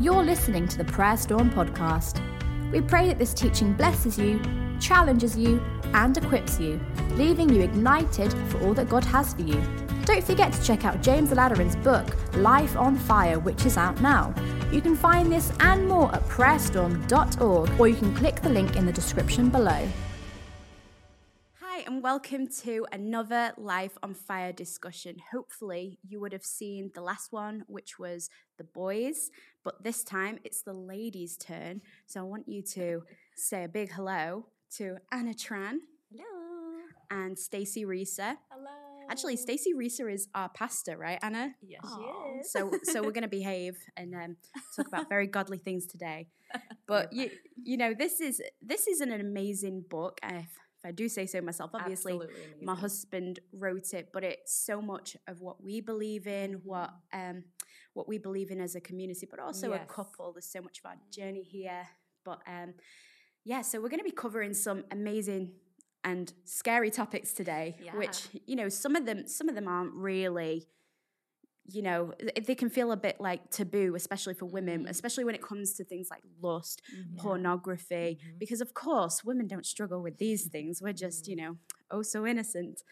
You're listening to the Prayer Storm podcast. We pray that this teaching blesses you, challenges you, and equips you, leaving you ignited for all that God has for you. Don't forget to check out James Aladiran's book, Life on Fire, which is out now. You can find this and more at prayerstorm.org, or you can click the link in the description below. Hi, and welcome to another Life on Fire discussion. Hopefully, you would have seen the last one, which was the boys, but this time it's the ladies' turn. So I want you to say a big hello to Anna Tran Hello. and Stacey Reeser. Hello. Actually, Stacey Reeser is our pastor, right, Anna? Yes, Aw. she is. So, so we're going to behave and um, talk about very godly things today. But you, you know, this is this is an amazing book. If, if I do say so myself, obviously, my husband wrote it, but it's so much of what we believe in, what um, what we believe in as a community, but also Yes. a couple. There's so much of our journey here. But um, yeah, so we're going to be covering some amazing and scary topics today, which you know some of them some of them aren't really. You know, they can feel a bit like taboo, especially for women, especially when it comes to things like lust, pornography, because of course women don't struggle with these things. We're just, you know, oh so innocent.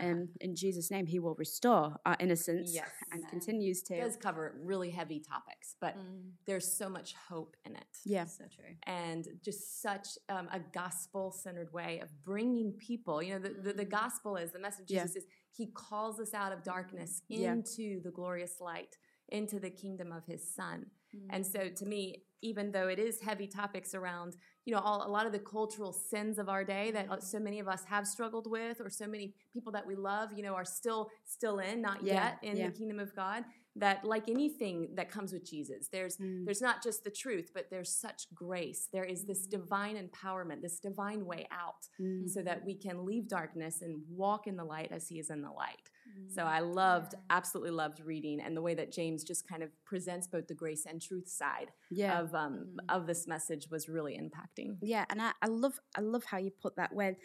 Um, in Jesus' name, He will restore our innocence Yes. and continues It to. does cover really heavy topics, but Mm. there's so much hope in it. Yeah, So true. And just such um, a gospel centered way of bringing people. You know, the, the, the gospel is the message of Yeah. Jesus is He calls us out of darkness Yeah. into the glorious light, into the kingdom of His Son. Mm. And so, to me, even though it is heavy topics around, you know, all, a lot of the cultural sins of our day that uh, so many of us have struggled with, or so many people that we love, you know, are still still in, not Yeah, yet in yeah. the kingdom of God. That, like anything that comes with Jesus, there's Mm. there's not just the truth, but there's such grace. There is this divine empowerment, this divine way out, Mm. so that we can leave darkness and walk in the light as He is in the light. Mm. So I loved, absolutely loved reading, and the way that James just kind of presents both the grace and truth side yeah. of um, of this message was really impacting. Yeah, and I, I love I love how you put that when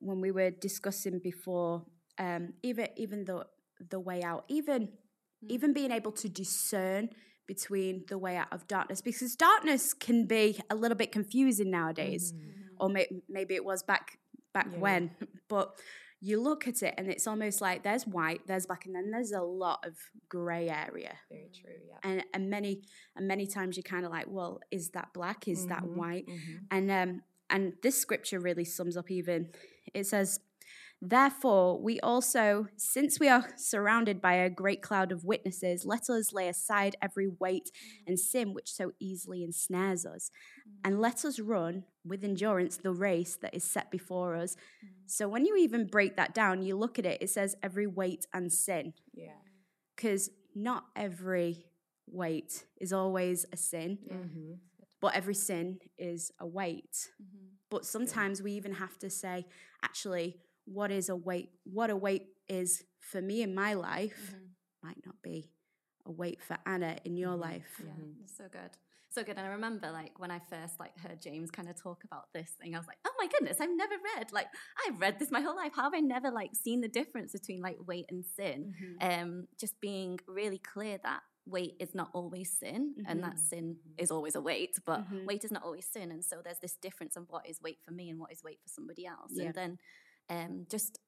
when we were discussing before, um, even even the the way out, even even being able to discern between the way out of darkness, because darkness can be a little bit confusing nowadays, or may, maybe it was back back Yeah. when, but. You look at it and it's almost like there's white, there's black, and then there's a lot of grey area Very true. Yeah. and and many and many times you're kind of like, well, is that black? Is that Mhm, white? mhm. And um and this scripture really sums up even. It says, Therefore, we also, since we are surrounded by a great cloud of witnesses, let us lay aside every weight and sin which so easily ensnares us, and let us run with endurance the race that is set before us. So when you even break that down, you look at it, it says every weight and sin Yeah. because not every weight is always a sin, Mhm. but every sin is a weight. Mm-hmm. But sometimes we even have to say, actually, what is a weight? What a weight is for me in my life mm-hmm. might not be a weight for Anna in your mm-hmm. life. Yeah, mm-hmm. it's so good. So good. And I remember like when I first like heard James kind of talk about this thing, I was like, oh my goodness, I've never read like I've read this my whole life. How have I never like seen the difference between like weight and sin? Um, just being really clear that weight is not always sin and that sin is always a weight, but Mhm. weight is not always sin. And so there's this difference of what is weight for me and what is weight for somebody else. Yeah. And then um just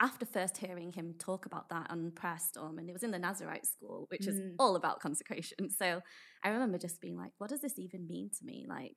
after first hearing him talk about that on prayer storm and it was in the nazarite school which is Mm. all about consecration. So i remember just being like what does this even mean to me? Like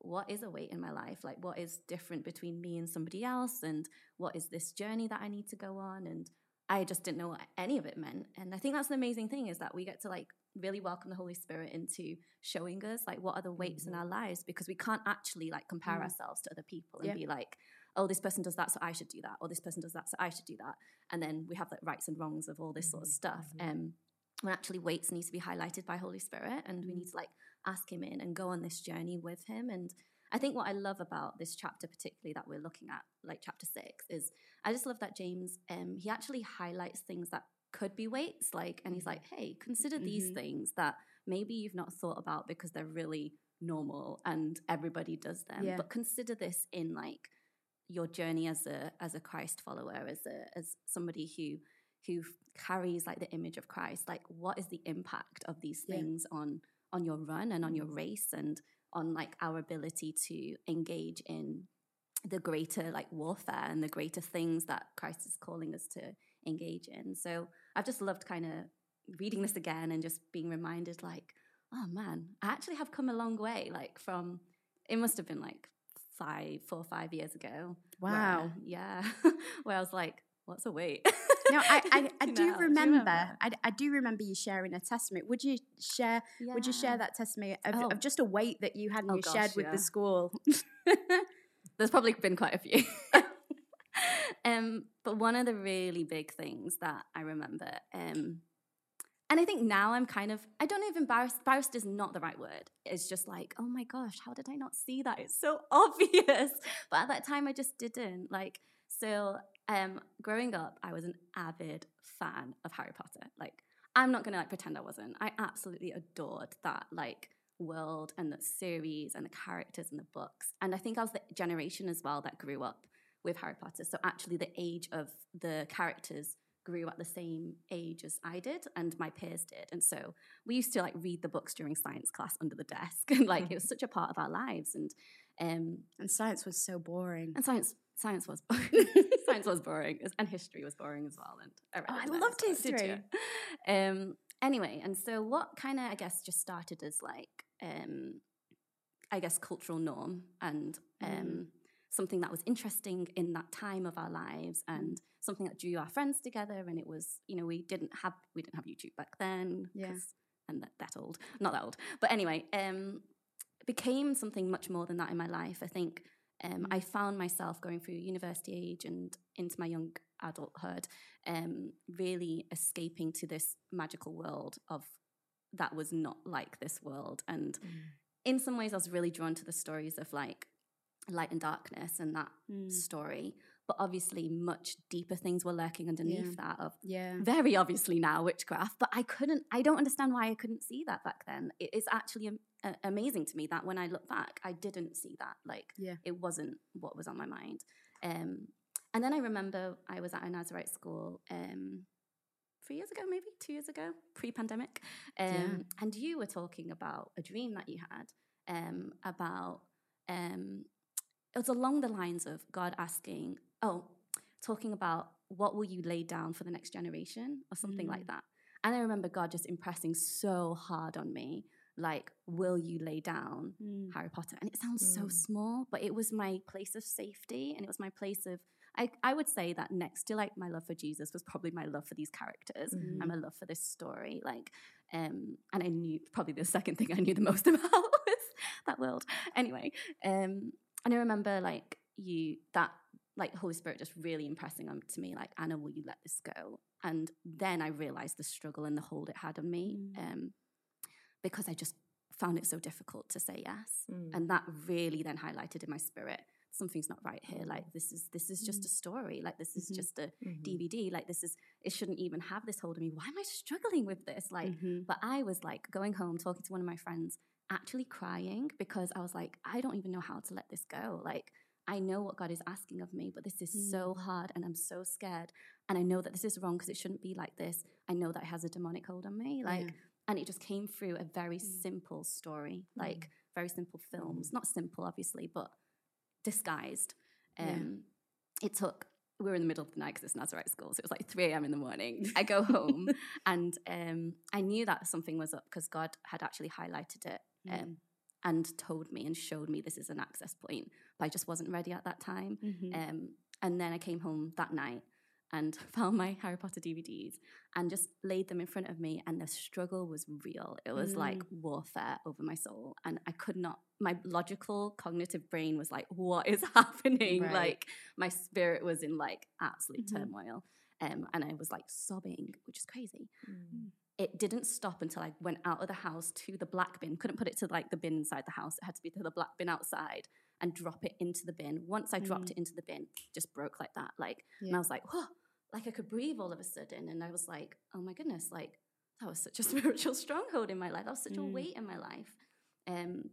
what is a weight in my life? Like what is different between me and somebody else? And what is this journey that i need to go on? And i just didn't know what any of it meant. And i think that's the amazing thing is that we get to like really welcome the holy spirit into showing us like what are the weights in our lives because we can't actually like compare Mm. ourselves to other people and Yeah. be like oh, this person does that, so I should do that, or this person does that, so I should do that. And then we have like rights and wrongs of all this sort of stuff. Um, when actually weights need to be highlighted by Holy Spirit, and we need to like ask Him in and go on this journey with Him. And I think what I love about this chapter, particularly that we're looking at, like chapter six, is I just love that James um, he actually highlights things that could be weights, like, and he's like, hey, consider these Mhm. things that maybe you've not thought about because they're really normal and everybody does them, Yeah. but consider this in like your journey as a as a Christ follower, as a as somebody who who carries like the image of Christ. Like, what is the impact of these Yeah. things on on your run and on your mm. race and on like our ability to engage in the greater like warfare and the greater things that Christ is calling us to engage in. So I've just loved kind of reading this again and just being reminded like, oh man, I actually have come a long way. Like from it must have been like five, four or five years ago. Wow. Where, yeah. where I was like, what's a weight? no, I, I, I do, No, remember, do you remember? I, I do remember you sharing a testimony. Would you share? Would you share that testimony of, Oh. of just a weight that you had and Oh you shared gosh, with the school? There's probably been quite a few. um, but one of the really big things that I remember, um, and I think now I'm kind of, I don't know if embarrassed, embarrassed is not the right word. It's just like, oh my gosh, how did I not see that? It's so obvious. But at that time, I just didn't. Like, so um, growing up, I was an avid fan of Harry Potter. Like, I'm not gonna like pretend I wasn't. I absolutely adored that like world and the series and the characters and the books. And I think I was the generation as well that grew up with Harry Potter. So actually, the age of the characters grew at the same age as I did and my peers did. And so we used to like read the books during science class under the desk. And like it was such a part of our lives. And um and science was so boring. and science science was boring. science was boring and history was boring as well. And I, Oh, I loved did history. Um anyway, and so what kind of I guess just started as like um I guess cultural norm and um Mm. Something that was interesting in that time of our lives Mm. and something that drew our friends together. And it was you know we didn't have we didn't have youtube back then Yeah. and that, that old not that old. But anyway um it became something much more than that in my life. I think um, i found myself going through university age and into my young adulthood um, really escaping to this magical world of that was not like this world. And in some ways i was really drawn to the stories of like light and darkness and that Mm. story but obviously much deeper things were lurking underneath that of Yeah. very obviously now witchcraft but i couldn't i don't understand why i couldn't see that back then it is actually am- a- amazing to me that when i look back i didn't see that like Yeah. it wasn't what was on my mind um and then i remember i was at a nazarite school um three years ago maybe two years ago pre-pandemic um Yeah. and you were talking about a dream that you had um about um it was along the lines of god asking oh talking about what will you lay down for the next generation or something like that and i remember god just impressing so hard on me like will you lay down Mm. harry potter and it sounds so Mm. small but it was my place of safety and it was my place of I, I would say that next to like my love for jesus was probably my love for these characters Mhm. and my love for this story like um and i knew probably the second thing i knew the most about was that world anyway um and i remember like you that like holy spirit just really impressing on to me like anna will you let this go and then i realized the struggle and the hold it had on me Mm. um because i just found it so difficult to say yes Mm. and that really then highlighted in my spirit something's not right here like this is this is just Mm. a story like this is Mhm. just a Mhm. dvd like this is it shouldn't even have this hold of me why am i struggling with this like Mhm. but i was like going home talking to one of my friends actually crying because i was like i don't even know how to let this go like i know what god is asking of me but this is so hard and i'm so scared and i know that this is wrong because it shouldn't be like this i know that it has a demonic hold on me like Yeah. and it just came through a very Mm. simple story like very simple films not simple obviously but disguised Yeah. um it took we were in the middle of the night because it's Nazarite school, so it was like 3 a.m. in the morning. I go home and um, I knew that something was up because God had actually highlighted it um, Mm. and told me and showed me this is an access point, but I just wasn't ready at that time. Mhm. Um, and then I came home that night and found my Harry Potter DVDs and just laid them in front of me. And the struggle was real. It was like warfare over my soul. And I could not, my logical cognitive brain was like, what is happening? Right. Like my spirit was in like absolute Mhm. turmoil. Um, and I was like sobbing, which is crazy. Mm. It didn't stop until I went out of the house to the black bin. Couldn't put it to like the bin inside the house. It had to be to the black bin outside and drop it into the bin. Once I dropped Mm. it into the bin, just broke like that. Like, and I was like, whoa, like I could breathe all of a sudden. And I was like, oh my goodness, like that was such a spiritual stronghold in my life. That was such a Mm. weight in my life. Um,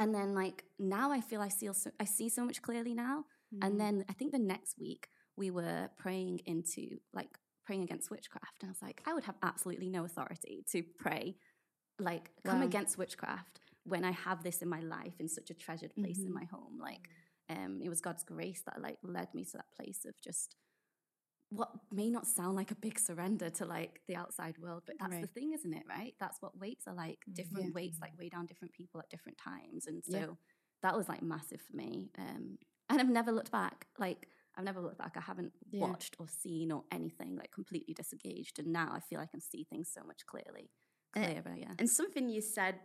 and then like now I feel I see so, I see so much clearly now. Mm. And then I think the next week we were praying into like praying against witchcraft. And I was like, I would have absolutely no authority to pray like come Wow. against witchcraft when I have this in my life in such a treasured place in Mhm. my home. Like, um, it was God's grace that like led me to that place of just what may not sound like a big surrender to like the outside world, but that's the thing, isn't it? Right? That's what weights are like. Different Yeah. weights like weigh down different people at different times, and so Yeah. that was like massive for me. Um, and I've never looked back. Like I've never looked back. I haven't Yeah. watched or seen or anything. Like completely disengaged, and now I feel I can see things so much clearly, Eh, clearer. Yeah. And something you said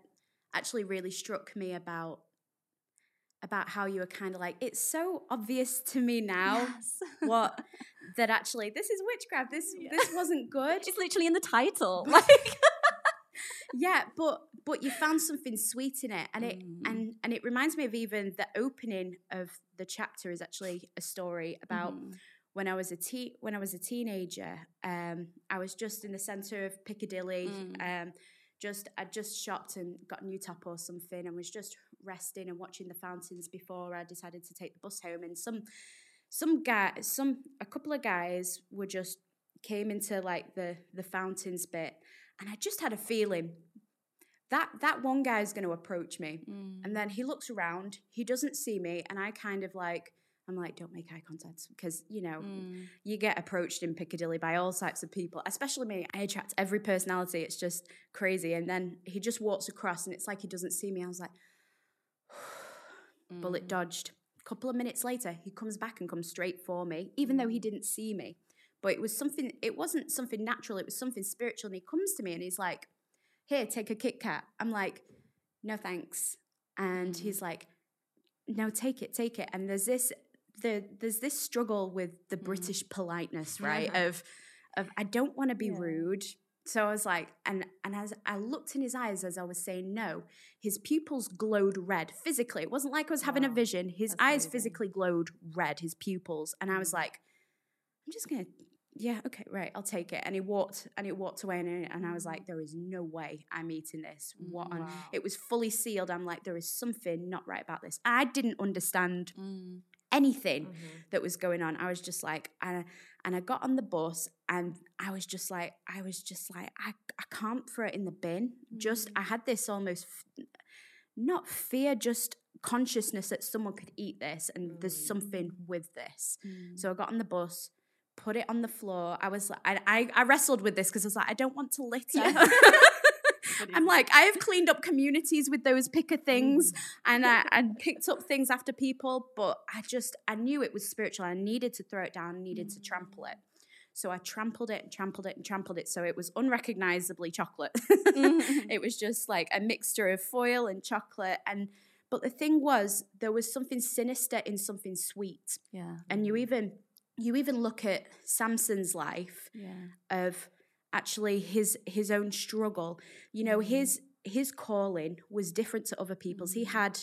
actually really struck me about about how you were kind of like, it's so obvious to me now Yes. what that actually this is witchcraft. This Yeah. this wasn't good. It's literally in the title. Like, yeah, but but you found something sweet in it, and it Mm. and and it reminds me of even the opening of the chapter is actually a story about Mhm. when I was a teen when I was a teenager. Um, I was just in the centre of Piccadilly. Mm. Um, just I just shopped and got a new top or something, and was just resting and watching the fountains before I decided to take the bus home. And some some guy, some a couple of guys were just came into like the the fountains bit, and I just had a feeling that that one guy is going to approach me. Mm. And then he looks around, he doesn't see me, and I kind of like, I'm like, don't make eye contact because, you know, Mm. you get approached in Piccadilly by all types of people, especially me. I attract every personality. It's just crazy. And then he just walks across and it's like he doesn't see me. I was like, bullet Mm. dodged. A couple of minutes later, he comes back and comes straight for me, even though he Mm. didn't see me. But it was something, it wasn't something natural, it was something spiritual. And he comes to me and he's like, here, take a Kit Kat. I'm like, no thanks. And Mm. he's like, no, take it, take it. And there's this, the, there's this struggle with the Mm. British politeness, right? Yeah. Of, of I don't want to be Yeah. rude. So I was like, and and as I looked in his eyes as I was saying no, his pupils glowed red physically. It wasn't like I was having a vision. His That's eyes amazing. physically glowed red, his pupils. And I was Mm. like, I'm just gonna yeah, okay, right, I'll take it. And he walked and he walked away and, I- and I was like, there is no way I'm eating this. What Wow. it was fully sealed. I'm like, there is something not right about this. I didn't understand Mm. anything Mhm. that was going on. I was just like, and, and I got on the bus and I was just like, I was just like, I, I can't throw it in the bin. Just, I had this almost, f- not fear, just consciousness that someone could eat this and there's something with this. Mm. So I got on the bus, put it on the floor. I was like, I, I, I wrestled with this because I was like, I don't want to litter. I'm like, I have cleaned up communities with those picker things and I, I picked up things after people, but I just, I knew it was spiritual. I needed to throw it down, I needed to trample it. So I trampled it and trampled it and trampled it. So it was unrecognizably chocolate. it was just like a mixture of foil and chocolate. And, but the thing was, there was something sinister in something sweet. yeah. And you even, you even look at Samson's life Yeah. of actually his his own struggle. You know, mm-hmm. his his calling was different to other people's. He mm-hmm. had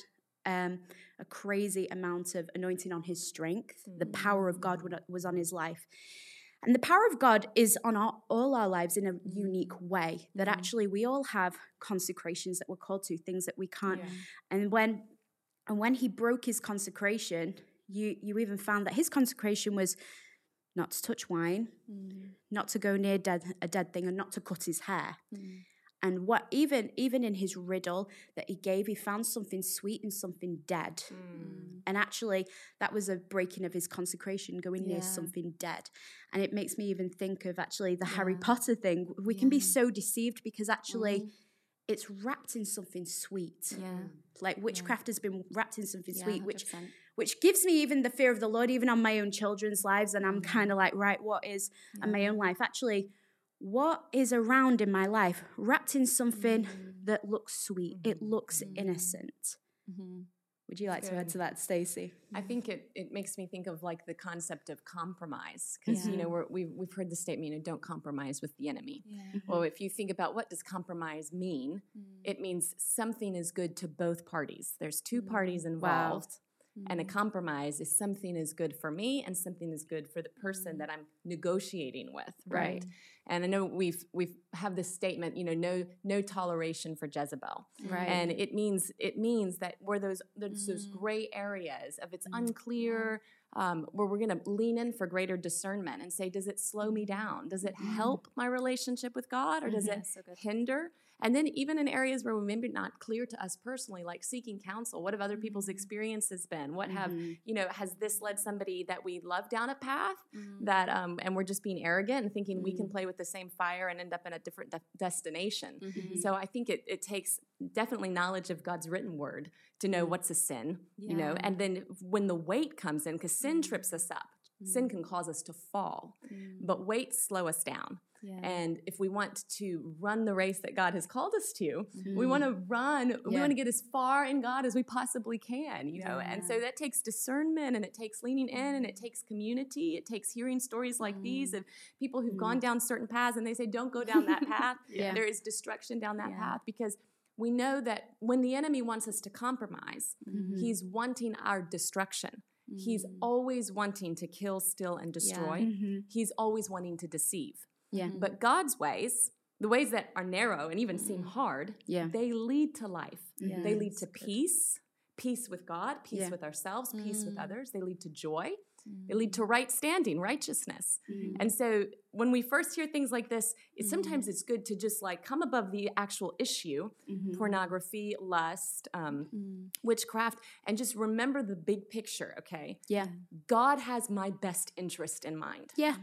um, a crazy amount of anointing on his strength. The mm-hmm. power of God was on his life. And the power of God is on our, all our lives in a unique way. That actually we all have consecrations that we're called to, things that we can't. Yeah. And when and when he broke his consecration, you you even found that his consecration was not to touch wine, Mm. not to go near dead, a dead thing, and not to cut his hair. Mm. And what even even in his riddle that he gave, he found something sweet and something dead. Mm. And actually, that was a breaking of his consecration, going near something dead. And it makes me even think of actually the Harry Potter thing. We can be so deceived because actually Mm. it's wrapped in something sweet. Yeah. Like witchcraft has been wrapped in something Yeah, sweet, 100%. which gives me even the fear of the Lord, even on my own children's lives. And I'm kind of like, right, what is in my own life? Actually, what is around in my life wrapped in something Mm. that looks sweet? It looks Mm. innocent. Mhm. Would you like to add to that, Stacey? I think it, it makes me think of like the concept of compromise because you know we're, we've we've heard the statement you know don't compromise with the enemy. Yeah. Well, if you think about what does compromise mean, Mm. it means something is good to both parties. There's two parties Wow. Involved, and a Mm. compromise is something is good for me and something is good for the person that I'm negotiating with, right? And I know we've we've have this statement, you know, no no toleration for Jezebel, Right. and it means it means that where those there's those Mm. gray areas of it's Mm. unclear. Um, where we're going to lean in for greater discernment and say, does it slow me down? Does it help my relationship with God or does it so hinder? And then even in areas where we maybe not clear to us personally, like seeking counsel. What have other people's Mm-hmm. experiences been? What have Mhm. you know? Has this led somebody that we love down a path Mm. that um, and we're just being arrogant and thinking we Mm-hmm. can play with the same fire and end up in a different de- destination? Mhm. So I think it, it takes definitely knowledge of God's written word to know what's a sin, you know, and then when the weight comes in, because sin trips us up, sin can cause us to fall, but weights slow us down. Yeah. And if we want to run the race that God has called us to, we Mm. want to run, we want to get as far in God as we possibly can, you know. And so that takes discernment and it takes leaning in and it takes community. It takes hearing stories like these Mm. of people who've gone down certain paths and they say, don't go down that path. Yeah. There is destruction down that Yeah. path because we know that when the enemy wants us to compromise, Mm-hmm. he's wanting our destruction. He's Mm. always wanting to kill, steal, and destroy. Mhm. He's always wanting to deceive. Yeah. But God's ways, the ways that are narrow and even seem hard, Yeah. they lead to life. Yeah, They lead that's to good. peace, peace with God, peace Yeah. with ourselves, peace with Mm. others. They lead to joy. They lead to right standing, righteousness. Mhm. And so when we first hear things like this, it, Mm. sometimes it's good to just like come above the actual issue, Mhm. pornography, lust, um, Mm. witchcraft, and just remember the big picture, okay? Yeah. God has my best interest in mind. Yeah.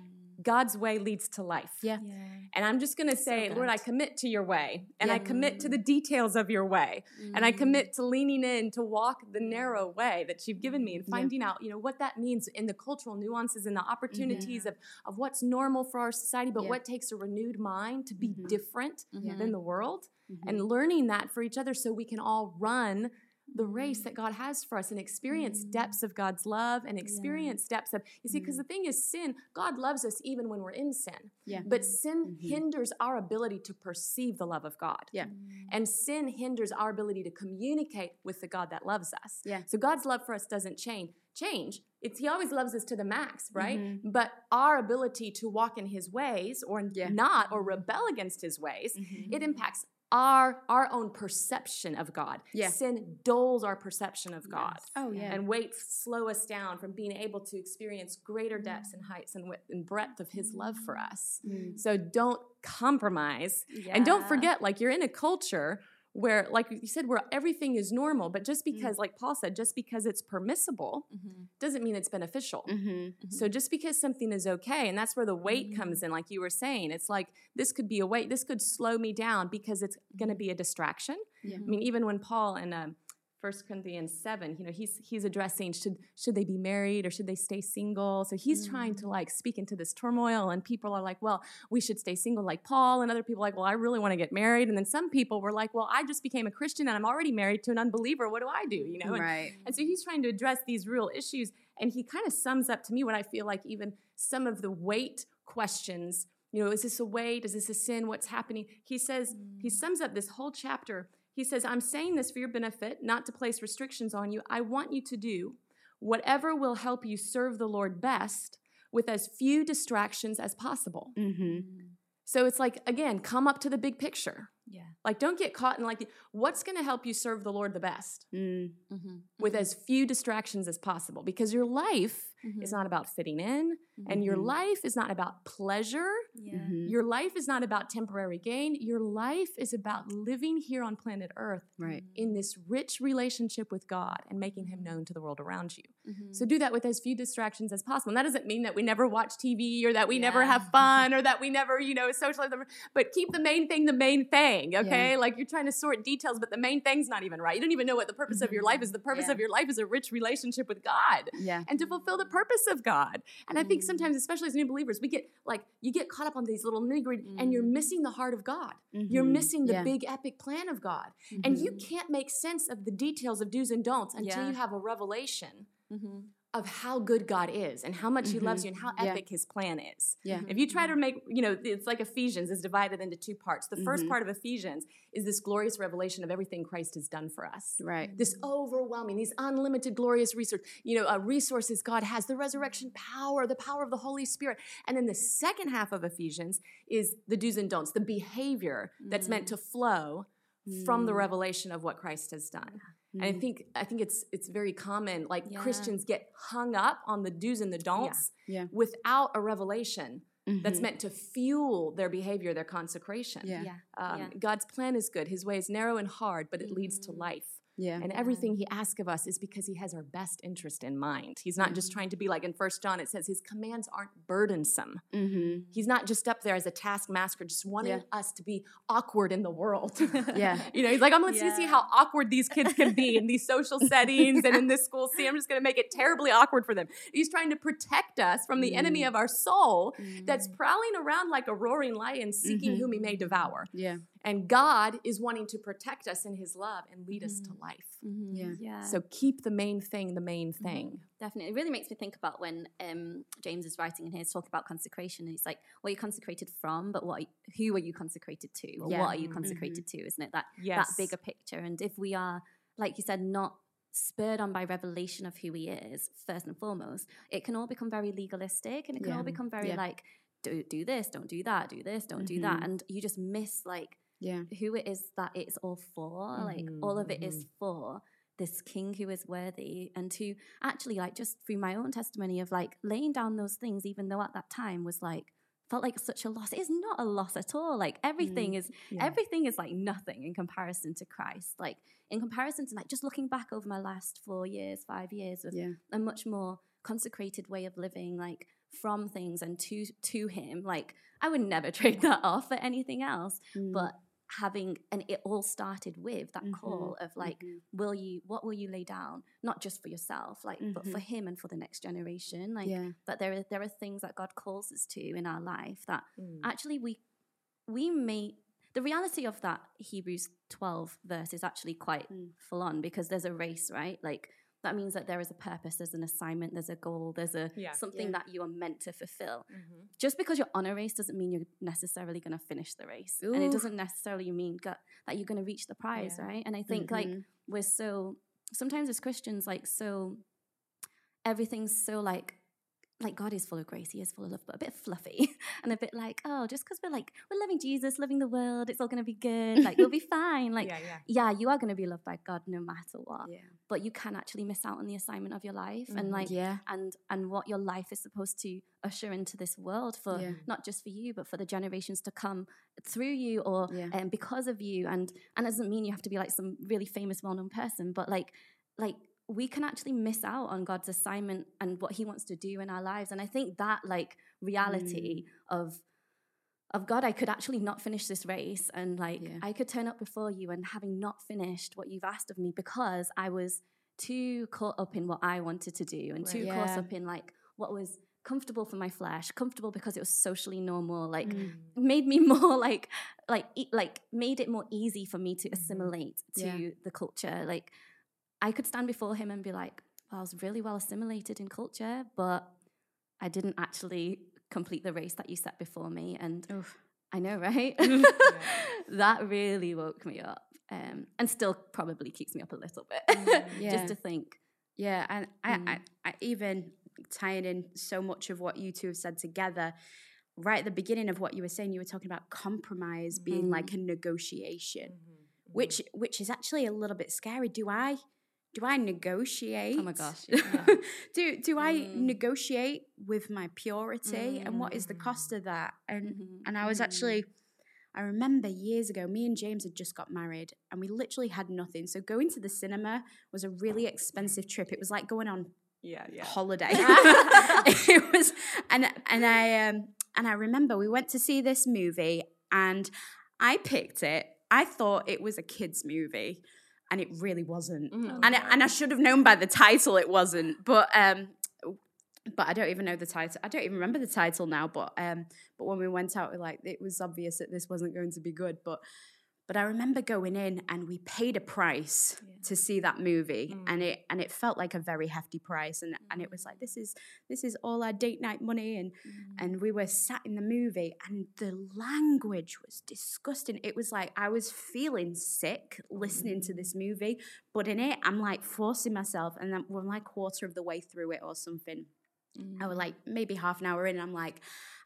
God's way leads to life. Yeah. Yeah. And I'm just going to say, Lord, I commit to your way, and I Yeah. commit to the details of your way, and I commit to leaning in to walk the narrow way that you've given me and Yeah. finding out, you know, what that means in the cultural nuances and the opportunities of, of what's normal for our society, but Yeah. what takes a renewed mind to be Mhm. different Mhm. than the world, Mhm. and learning that for each other so we can all run the race that God has for us and experience depths of God's love and experience depths of you see because the thing is sin God loves us even when we're in sin Yeah. but sin Mhm. hinders our ability to perceive the love of God Yeah. and sin hinders our ability to communicate with the God that loves us Yeah. so God's love for us doesn't change change it's he always loves us to the max right Mhm. but our ability to walk in his ways or Yeah. not or rebel against his ways Mhm. it impacts our our own perception of God. Yeah. Sin dulls our perception of God. Oh yeah. And weights slow us down from being able to experience greater depths and heights and width and breadth of His love for us. Mm. So don't compromise. And don't forget, like, you're in a culture where, like you said, where everything is normal, but just Mm. because, like Paul said, just because it's permissible Mhm. doesn't mean it's beneficial. Mhm. So just because something is okay, and that's where the weight comes in, like you were saying, it's like this could be a weight, this could slow me down because it's going to be a distraction. Yeah. I mean, even when Paul and um, 1 Corinthians 7, you know, he's he's addressing should should they be married or should they stay single? So he's trying to mm. like speak into this turmoil, and people are like, well, we should stay single like Paul, and other people are like, well, I really want to get married, and then some people were like, well, I just became a Christian and I'm already married to an unbeliever. What do I do? You know, and Right. and so he's trying to address these real issues. And he kind of sums up to me what I feel like even some of the weight questions, you know, is this a weight? Is this a sin? What's happening? He says, he mm. sums up this whole chapter. He says, I'm saying this for your benefit, not to place restrictions on you. I want you to do whatever will help you serve the Lord best with as few distractions as possible. Mm-hmm. So it's like, again, come up to the big picture. Yeah. Like, don't get caught in like, what's going to help you serve the Lord the best? Mm. Mhm. with as few distractions as possible because your life Mhm. is not about fitting in and your Mhm. life is not about pleasure Yeah. Mhm. your life is not about temporary gain your life is about living here on planet earth Right. in this rich relationship with god and making him known to the world around you so do that with as few distractions as possible and that doesn't mean that we never watch tv or that we never have fun or that we never you know socialize but keep the main thing the main thing okay like you're trying to sort details but the main thing's not even right you don't even know what the purpose of your life is the purpose Yeah. of your life is a rich relationship with god Yeah. and to fulfill the purpose of God. And I think sometimes, especially as new believers, we get like you get caught up on these little nitty gritty, and you're missing the heart of God. You're Mhm. missing the Yeah. big epic plan of God, and you can't make sense of the details of do's and don'ts until Yeah. you have a revelation Mhm. Of how good God is and how much He loves you and how Yeah. epic His plan is. Yeah. If you try to make, you know, it's like Ephesians is divided into two parts. The first Mhm. part of Ephesians is this glorious revelation of everything Christ has done for us Right. this overwhelming, these unlimited, glorious resources, you know, uh, resources God has, the resurrection power, the power of the Holy Spirit. And then the second half of Ephesians is the do's and don'ts, the behavior that's meant to flow from the Mm. revelation of what Christ has done. And I Mhm. think I think it's it's very common, like Yeah. Christians get hung up on the do's and the don'ts Yeah. without a revelation Mm-hmm. that's meant to fuel their behavior, their consecration. Yeah. Yeah. Um, yeah. God's plan is good. His way is narrow and hard, but it leads to Mhm. life. Yeah. And everything he asks of us is because he has our best interest in mind. He's not just trying to be like in First John, it says his commands aren't burdensome. mm-hmm. He's not just up there as a taskmaster, just wanting Yeah. us to be awkward in the world. Yeah. you know, he's like, I'm going to see how awkward these kids can be in these social settings and in this school. See, I'm just going to make it terribly awkward for them. He's trying to protect us from the enemy Mm. of our soul that's prowling around like a roaring lion, seeking Mhm. whom he may devour. Yeah. And God is wanting to protect us in his love and lead us to life. Mhm. Yeah. Yeah. So keep the main thing the main thing. Definitely. It really makes me think about when um, James is writing in here, he's talking about consecration. And he's like, what are you consecrated from, but what are you, who are you consecrated to? Or Yeah. what are you Mhm. consecrated to? Isn't it? That, Yes. that bigger picture. And if we are, like you said, not spurred on by revelation of who he is, first and foremost, it can all become very legalistic and it can Yeah. all become very Yeah. like, do, do this, don't do that, do this, don't do that. And you just miss like Yeah. who it is that it's all for. Like all of it is for this king who is worthy and to actually like just through my own testimony of like laying down those things even though at that time was like felt like such a loss it's not a loss at all like everything is Yeah. everything is like nothing in comparison to christ like in comparison to like just looking back over my last four years five years of Yeah. a much more consecrated way of living like from things and to to him like i would never trade that off for anything else Mm. but having and it all started with that Mhm, call of like mhm. will you what will you lay down not just for yourself like but for Mhm. him and for the next generation like yeah. that there are there are things that god calls us to in our life that Mm. actually we we may the reality of that hebrews 12 verse is actually quite Mm. full on because there's a race right like that means that there is a purpose there's an assignment there's a goal there's a Yeah. something Yeah. that you are meant to fulfill Mhm. just because you're on a race doesn't mean you're necessarily going to finish the race and it doesn't necessarily mean go- that you're going to reach the prize Yeah. right and i think like Mhm. we're so sometimes as christians like so everything's so like like God is full of grace, He is full of love, but a bit fluffy and a bit like, oh, just because we're like, we're loving Jesus, loving the world, it's all going to be good, like we'll be fine. Like, yeah, yeah. yeah, you are going to be loved by God no matter what, Yeah. but you can actually miss out on the assignment of your life and Mhm. like, Yeah. and and what your life is supposed to usher into this world for Yeah. not just for you, but for the generations to come through you or Yeah. um, because of you. And and it doesn't mean you have to be like some really famous, well known person, but like like we can actually miss out on God's assignment and what He wants to do in our lives. And I think that like reality Mm. of of God, I could actually not finish this race, and like Yeah. I could turn up before you and having not finished what you've asked of me because I was too caught up in what I wanted to do and too Right. caught up in like what was comfortable for my flesh, comfortable because it was socially normal, like Mm. made me more like like e- like made it more easy for me to assimilate to Yeah. the culture. Like I could stand before him and be like, well, I was really well assimilated in culture, but I didn't actually complete the race that you set before me. And Oof. I know, right? that really woke me up. Um, and still probably keeps me up a little bit. Yeah. Just to think. Yeah, and I, Mm. I, I even tying in so much of what you two have said together. Right at the beginning of what you were saying, you were talking about compromise being like a negotiation, Mm-hmm. which which is actually a little bit scary. Do I do I negotiate? Oh my gosh, yeah. do do I Mm. negotiate with my purity, and what is the cost of that? And Mhm, and I was actually, I remember years ago, me and James had just got married and we literally had nothing. So going to the cinema was a really expensive trip. It was like going on Yeah, yeah. holiday. it was, and and I um and I remember we went to see this movie and I picked it. I thought it was a kids movie, and it really wasn't. Mhm. And I, and I should have known by the title it wasn't. But um, but I don't even know the title. I don't even remember the title now. But um, but when we went out, we like it was obvious that this wasn't going to be good. But but I remember going in and we paid a price to see that movie, mm. and it and it felt like a very hefty price, and and it was like mm. this is this is all our date night money, and mm. and we were sat in the movie, and the language was disgusting. It was like I was feeling sick listening to this movie, but in it, I'm like forcing myself, and then we're like quarter of the way through it or something. I was like maybe half an hour in, and I'm like,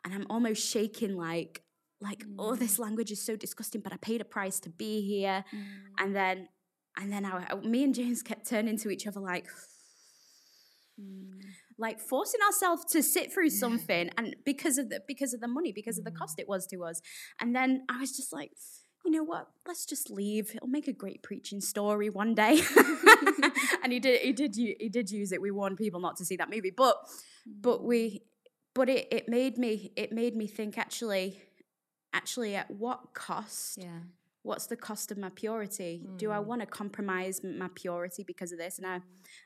and I'm almost shaking like like oh this mm. language is so disgusting but i paid a price to be here mm. and then and then I, me and james kept turning to each other like mm. like forcing ourselves to sit through something and because of the because of the money, because of the cost it was to us. And then I was just like, you know what? Let's just leave. It'll make a great preaching story one day. and he did. He did. He did use it. We warned people not to see that movie, but but we but it it made me it made me think actually actually at what cost? Yeah. what's the cost of my purity? Do i mm. want to compromise my purity because of this? And i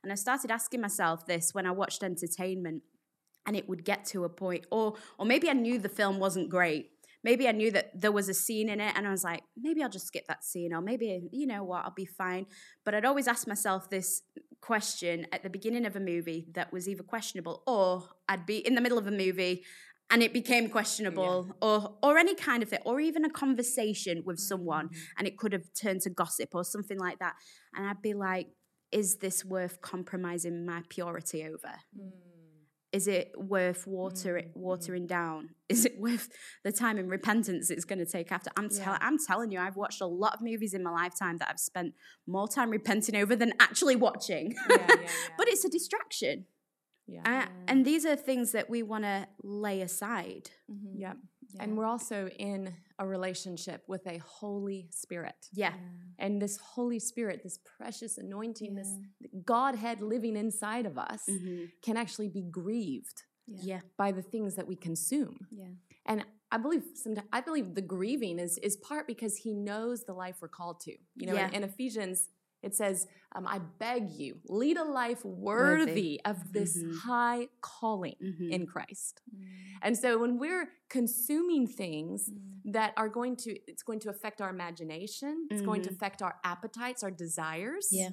and i started asking myself this when i watched entertainment and it would get to a point or or maybe i knew the film wasn't great. Maybe i knew that there was a scene in it and i was like maybe i'll just skip that scene or maybe you know what i'll be fine. But i'd always ask myself this question at the beginning of a movie that was either questionable or i'd be in the middle of a movie and it became questionable or or any kind of thing or even a conversation with mm-hmm. someone and it could have turned to gossip or something like that and i'd be like is this worth compromising my purity over mm. is it worth water, mm-hmm. Mm-hmm. watering down? Is it worth the time and repentance it's going to take after? I'm, tell- I'm telling you, I've watched a lot of movies in my lifetime that I've spent more time repenting over than actually watching. Yeah, yeah, yeah. but it's a distraction. Yeah. Uh, and these are things that we want to lay aside. yeah. And we're also in a relationship with a Holy Spirit. Yeah. And this Holy Spirit, this precious anointing, this Godhead living inside of us Mm-hmm. can actually be grieved Yeah. by the things that we consume. Yeah. And I believe sometimes I believe the grieving is is part because he knows the life we're called to. You know, Yeah. in, in Ephesians it says, um, "I beg you, lead a life worthy, of this Mhm. high calling Mhm. in Christ." And so when we're consuming things that are going to it's going to affect our imagination, it's going to Mhm. affect our appetites, our desires. Yeah.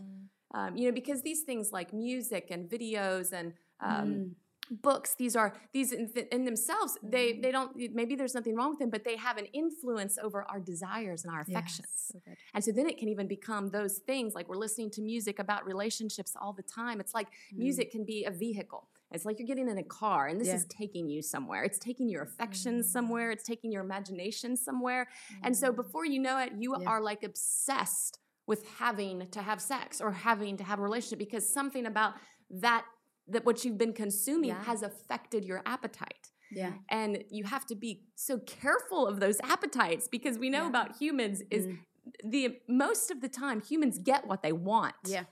Um, you know, because these things like music and videos and um, Mm. Books these are these in, in themselves they Mm-hmm. they don't maybe there's nothing wrong with them but they have an influence over our desires and our affections and so then it can even become those things like we're listening to music about relationships all the time it's like music can be a vehicle it's like you're getting in a car and this Mm. Yeah. is taking you somewhere it's taking your affections somewhere it's taking your imagination somewhere and so before you know it you Mm. Yeah. are like obsessed with having to have sex or having to have a relationship because something about that that what you've been consuming Yeah. has affected your appetite Yeah. and you have to be so careful of those appetites because we know Yeah. about humans is mm. the most of the time humans get what they want Yeah.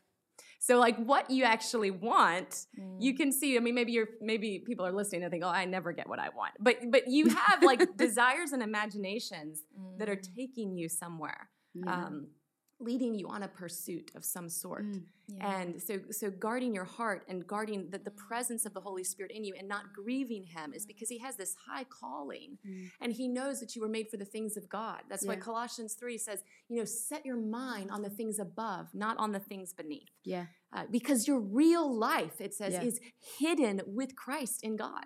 so like what you actually want mm. you can see i mean maybe you're maybe people are listening and think oh i never get what i want but but you have like desires and imaginations that are mm. taking you somewhere um, leading you on a pursuit of some sort. Mm. and so so guarding your heart and guarding the, the presence of the holy spirit in you and not grieving him is because he has this high calling and he knows that you were made for the things of god. That's why colossians 3 says you know set your mind on the things above not on the things beneath. Yeah. uh, because your real life it says Yeah. is hidden with christ in god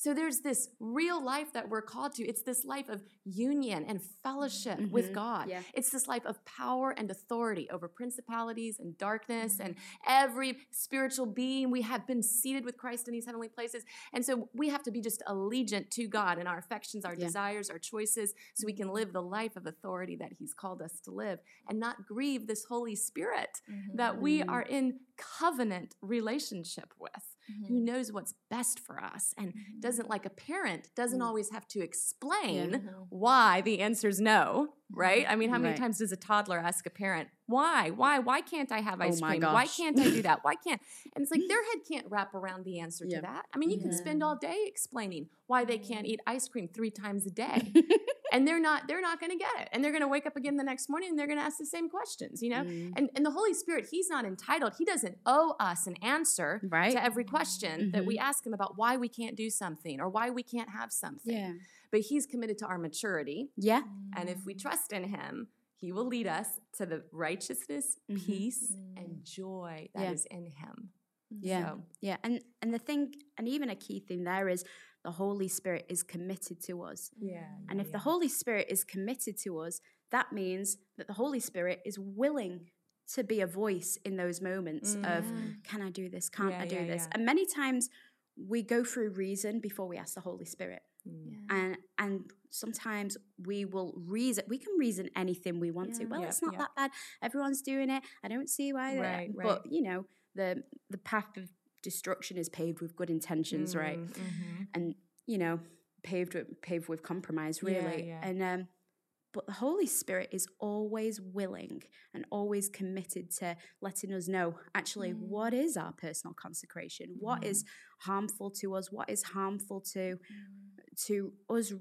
so there's this real life that we're called to. It's this life of union and fellowship with Mhm. God. Yeah. It's this life of power and authority over principalities and darkness and every spiritual being. We have been seated with Christ in these heavenly places. And so we have to be just allegiant to God and our affections, our Yeah. desires, our choices, so we can live the life of authority that He's called us to live and not grieve this Holy Spirit that we Mm-hmm. are in covenant relationship with who mm-hmm. knows what's best for us and mm-hmm. doesn't like a parent doesn't mm. always have to explain why the answer's no right? I mean how many Right. times does a toddler ask a parent why? Why? Why can't i have Oh ice my cream? Why can't i do that? Why can't and it's like their head can't wrap around the answer Yeah. to that. I mean you can spend all day explaining why they can't eat ice cream three times a day and they're not they're not going to get it and they're going to wake up again the next morning and they're going to ask the same questions you know? Mm. and and the holy spirit he's not entitled he doesn't owe us an answer Right. to every question that we ask him about why we can't do something or why we can't have something. Yeah. But he's committed to our maturity Yeah. and if we mm. trust in him he will lead us to the righteousness Mhm. peace and mm. joy that is Yeah. in him mm. Yeah. So- Yeah. And and the thing and even a key thing there is the Holy Spirit is committed to us. yeah And if the Holy Spirit is committed to us, that means that the Holy Spirit is willing to be a voice in those moments of can I do this? Can't Yeah, I do yeah, this? yeah. And many times we go through reason before we ask the Holy Spirit. And and sometimes we will reason we can reason anything we want to. Well, Yep, it's not yep. that bad. Everyone's doing it. I don't see why they Right, but you know, the the path of destruction is paved with good intentions, mm, right? Mm-hmm. And you know, paved with paved with compromise, really. Yeah, yeah. And um, but the Holy Spirit is always willing and always committed to letting us know actually mm. what is our personal consecration, mm. what is harmful to us, what is harmful to mm. To us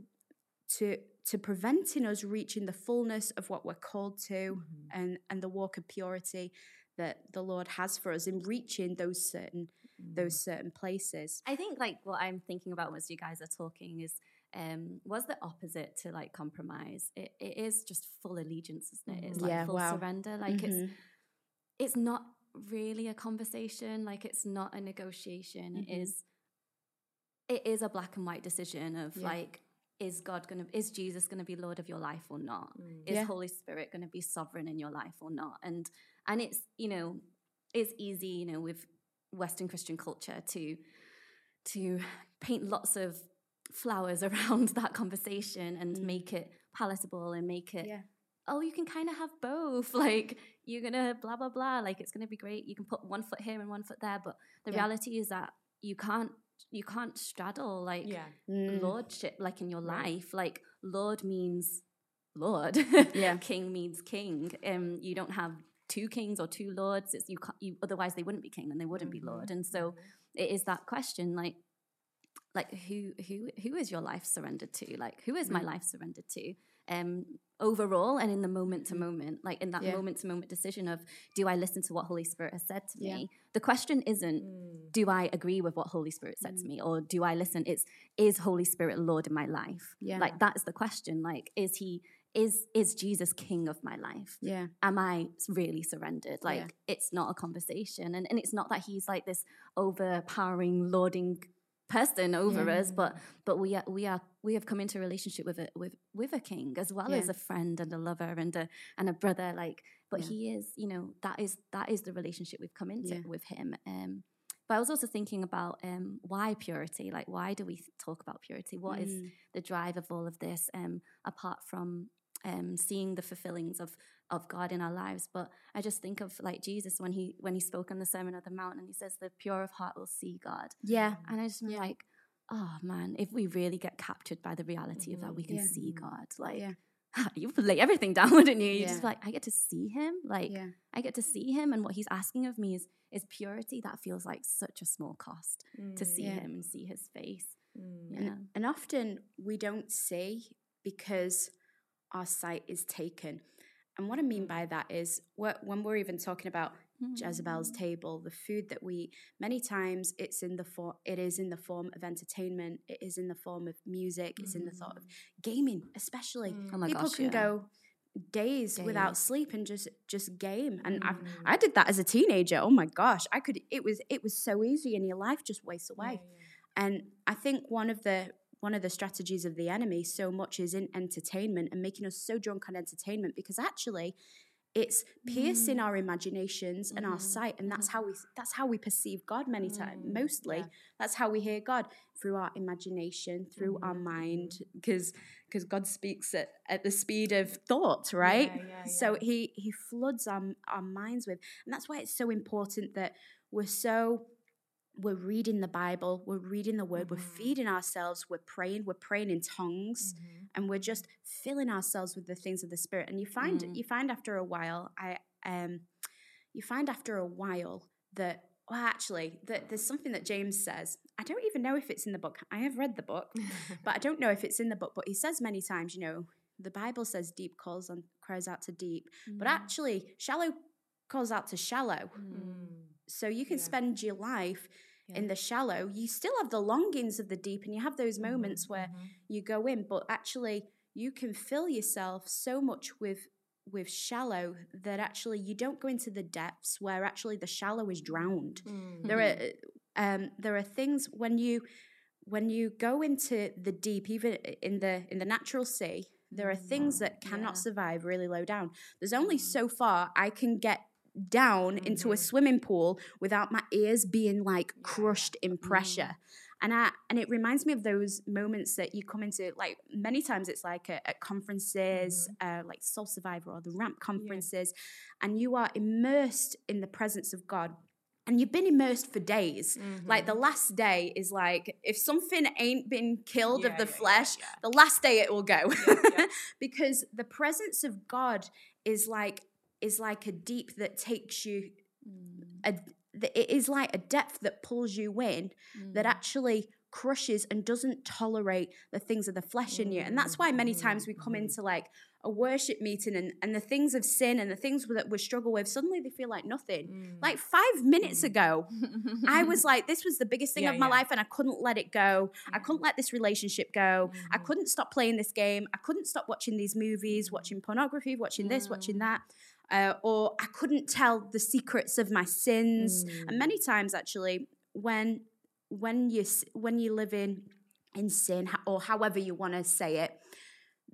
to to preventing us reaching the fullness of what we're called to mm-hmm. and and the walk of purity that the Lord has for us in reaching those certain mm. those certain places. I think like what I'm thinking about as you guys are talking is um, was the opposite to like compromise. It, it is just full allegiance, isn't it? It's like yeah, full wow. surrender. Like mm-hmm. it's it's not really a conversation. Like it's not a negotiation. Mm-hmm. It is it is a black and white decision of yeah. like is God gonna is Jesus gonna be Lord of your life or not? Mm. Is yeah. Holy Spirit gonna be sovereign in your life or not? And and it's you know it's easy you know with Western Christian culture to to paint lots of flowers around that conversation and mm. make it palatable and make it yeah. oh you can kind of have both like you're gonna blah blah blah like it's gonna be great you can put one foot here and one foot there but the yeah. reality is that you can't you can't straddle like yeah. mm. lordship like in your life like lord means lord yeah king means king um you don't have two kings or two lords it's you, you otherwise they wouldn't be king and they wouldn't mm-hmm. be lord and so mm-hmm. it is that question like like who who who is your life surrendered to like who is my mm. life surrendered to um overall and in the moment to mm. moment like in that yeah. moment to moment decision of do i listen to what holy spirit has said to yeah. me the question isn't mm. do i agree with what holy spirit said mm. to me or do i listen it's is holy spirit lord in my life yeah like that is the question like is he is is jesus king of my life yeah am i really surrendered like yeah. it's not a conversation and, and it's not that he's like this overpowering lording person over us but but we are we are we have come into a relationship with a with with a king as well yeah. as a friend and a lover and a and a brother like but yeah. he is you know that is that is the relationship we've come into with him um but I was also thinking about um, why purity. Like, why do we talk about purity? What mm. is the drive of all of this? Um, apart from um, seeing the fulfillings of of God in our lives. But I just think of like Jesus when he when he spoke on the Sermon of the Mount and he says, "The pure of heart will see God." Yeah, and I just yeah. like, oh man, if we really get captured by the reality mm-hmm. of that, we can yeah. see God. Like, yeah. you lay everything down, wouldn't you? You yeah. just like, I get to see Him. Like. I get to see Him, and what He's asking of me is is purity. That feels like such a small cost mm, to see Him and see His face. Mm. Yeah. And, and often we don't see because our sight is taken. And what I mean by that is what when we're even talking about Jezebel's mm. table, the food that we eat, many times it's in the form it is in the form of entertainment, it is in the form of music, it's in the thought of mm. gaming, especially. Mm. Oh People gosh, can yeah. go days, days, without sleep and just just game. And mm. I I did that as a teenager. Oh my gosh, I could it was it was so easy and your life just wastes away. Yeah, yeah. And I think one of the one of the strategies of the enemy so much is in entertainment and making us so drunk on entertainment because actually it's piercing mm. our imaginations and mm. our mm-hmm. sight and that's how we that's how we perceive god many times mm. mostly yeah. that's how we hear god through our imagination through our mm-hmm. mind because because god speaks at, at the speed of thought right yeah, yeah, so he he floods our, our minds with and that's why it's so important that we're so we're reading the Bible, we're reading the word, mm-hmm. we're feeding ourselves, we're praying, we're praying in tongues, mm-hmm. and we're just filling ourselves with the things of the spirit. And you find mm. you find after a while, I um you find after a while that well actually that there's something that James says. I don't even know if it's in the book. I have read the book, but I don't know if it's in the book. But he says many times, you know, the Bible says deep calls on cries out to deep, but actually shallow calls out to shallow. Mm. So you can yeah. spend your life yeah. in the shallow. You still have the longings of the deep, and you have those mm-hmm, moments mm-hmm. where you go in, but actually you can fill yourself so much with with shallow that actually you don't go into the depths where actually the shallow is drowned. Mm-hmm. There are um, there are things when you when you go into the deep, even in the in the natural sea, there are things that cannot yeah. survive really low down. There's only so far I can get down mm-hmm. into a mm-hmm. swimming pool without my ears being like crushed in pressure. Mm. And I and it reminds me of those moments that you come into like many times it's like at, at conferences, mm-hmm. uh, like Soul Survivor or the Ramp conferences, yeah. and you are immersed in the presence of God and you've been immersed for days. Mm-hmm. Like the last day is like if something ain't been killed yeah, of the yeah, flesh, yeah, the last day it will go. because the presence of God is like is like a deep that takes you mm. a it is like a depth that pulls you in mm. that actually crushes and doesn't tolerate the things of the flesh in you. And that's why many times we come mm-hmm. into like a worship meeting and, and the things of sin and the things that we struggle with, suddenly they feel like nothing. Mm. Like five minutes mm. ago, I was like, this was the biggest thing yeah, of my yeah. life and I couldn't let it go. Mm. I couldn't let this relationship go. Mm. I couldn't stop playing this game. I couldn't stop watching these movies, watching pornography, watching this, watching mm. that. Uh, or I couldn't tell the secrets of my sins. And many mm. times, actually, when when you when you live in in sin or however you want to say it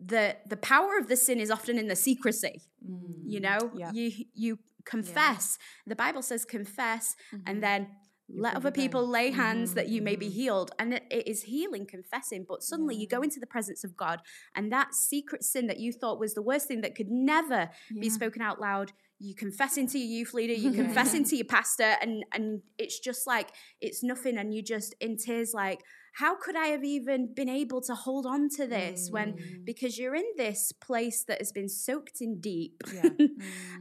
the the power of the sin is often in the secrecy mm. you know yeah. you you confess yeah. the bible says confess mm-hmm. and then you let other people lay hands mm-hmm. that you may be mm-hmm. healed and it, it is healing confessing but suddenly yeah. you go into the presence of god and that secret sin that you thought was the worst thing that could never be spoken out loud you confess into your youth leader, you confess into your pastor, and and it's just like it's nothing, and you just in tears like, how could I have even been able to hold on to this mm. when because you're in this place that has been soaked in deep, yeah. mm.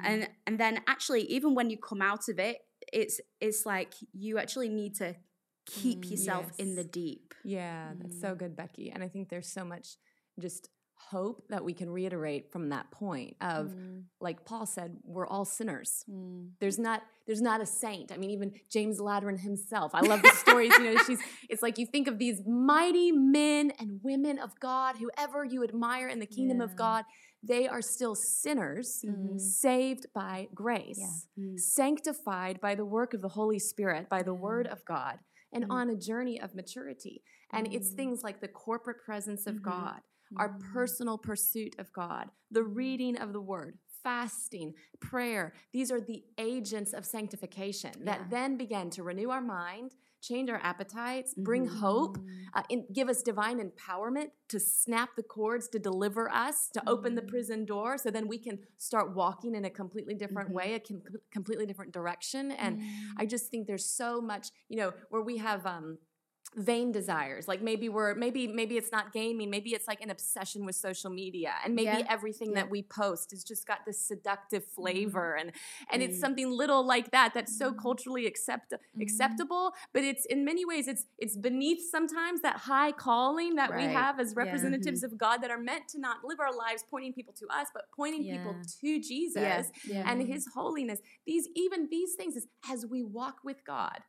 and and then actually even when you come out of it, it's it's like you actually need to keep mm, yourself yes. in the deep. Yeah, that's so mm. good, Becky, and I think there's so much just hope that we can reiterate from that point of mm. like paul said we're all sinners mm. there's not there's not a saint i mean even james Aladiran himself i love the stories you know she's it's like you think of these mighty men and women of god whoever you admire in the kingdom yeah. of god they are still sinners mm-hmm. saved by grace yeah. mm. sanctified by the work of the holy spirit by the word of god and mm. on a journey of maturity and it's mm. things like the corporate presence of mm-hmm. god our mm. personal pursuit of God, the reading of the word, fasting, prayer. These are the agents of sanctification that yeah. then begin to renew our mind, change our appetites, bring mm-hmm. hope, uh, and give us divine empowerment to snap the cords, to deliver us, to mm-hmm. open the mm. prison door, so then we can start walking in a completely different mm-hmm. way, a com- completely different direction. And mm. I just think there's so much, you know, where we have. Um, vain desires like maybe we're maybe maybe it's not gaming maybe it's like an obsession with social media and maybe yeah. everything yeah. that we post has just got this seductive mm-hmm. flavor mm-hmm. and and mm it's something little like that that's so mm-hmm. culturally accept mm-hmm. acceptable but it's in many ways it's it's beneath sometimes that high calling that right. we have as representatives yeah. Mm-hmm. of God that are meant to not live our lives pointing people to us but pointing people to Jesus and his holiness these even these things is as we walk with God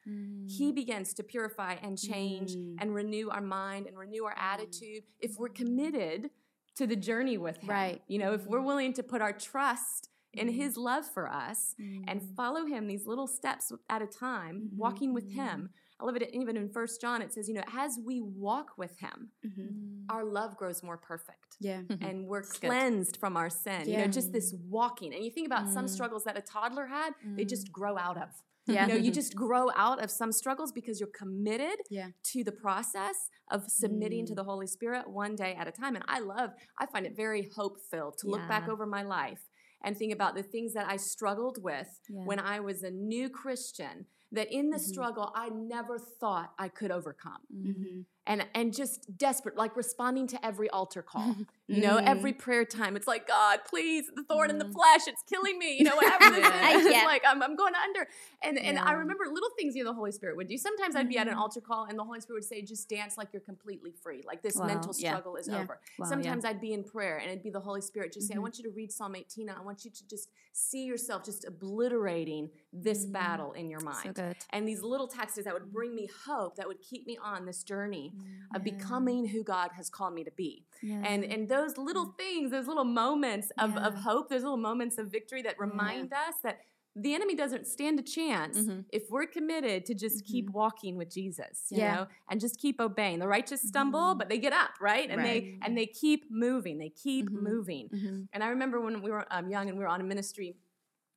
he begins to purify and change change mm. and renew our mind and renew our mm. attitude if we're committed to the journey with him. Right. You know, if we're mm-hmm. willing to put our trust in mm. his love for us mm. and follow him these little steps at a time, mm-hmm. walking with him. Mm-hmm. I love it even in First John, it says, you know, as we walk with him, mm-hmm. our love grows more perfect. Yeah. And we're That's cleansed good. from our sin. Yeah. You know, just this walking. And you think about some struggles that a toddler had, they just grow out of. Yeah. You know, you just grow out of some struggles because you're committed yeah. to the process of submitting mm. to the Holy Spirit one day at a time. And I love, I find it very hope filled to yeah. look back over my life and think about the things that I struggled with yeah. when I was a new Christian that in the mm-hmm. struggle I never thought I could overcome. Mm-hmm and and just desperate like responding to every altar call you know mm. every prayer time it's like god please the thorn mm. in the mm. flesh it's killing me you know whatever yeah. like I'm, I'm going under and and i remember little things you know the holy spirit would do sometimes i'd be at an mm-hmm. altar call and the holy spirit would say just dance like you're completely free like this wow. mental struggle yeah. is over wow, sometimes i'd be in prayer and it'd be the holy spirit just mm-hmm. say i want you to read psalm 18 and i want you to just see yourself just obliterating this mm. battle in your mind so and these little texts that would bring me hope that would keep me on this journey yeah. of becoming who God has called me to be. Yeah. And and those little things, those little moments of, of hope, those little moments of victory that remind us that the enemy doesn't stand a chance mm-hmm. if we're committed to just mm-hmm. keep walking with Jesus, you yeah. know, and just keep obeying. The righteous stumble, mm-hmm. but they get up, right? And right. they and they keep moving. They keep mm-hmm. moving. Mm-hmm. And I remember when we were um, young and we were on a ministry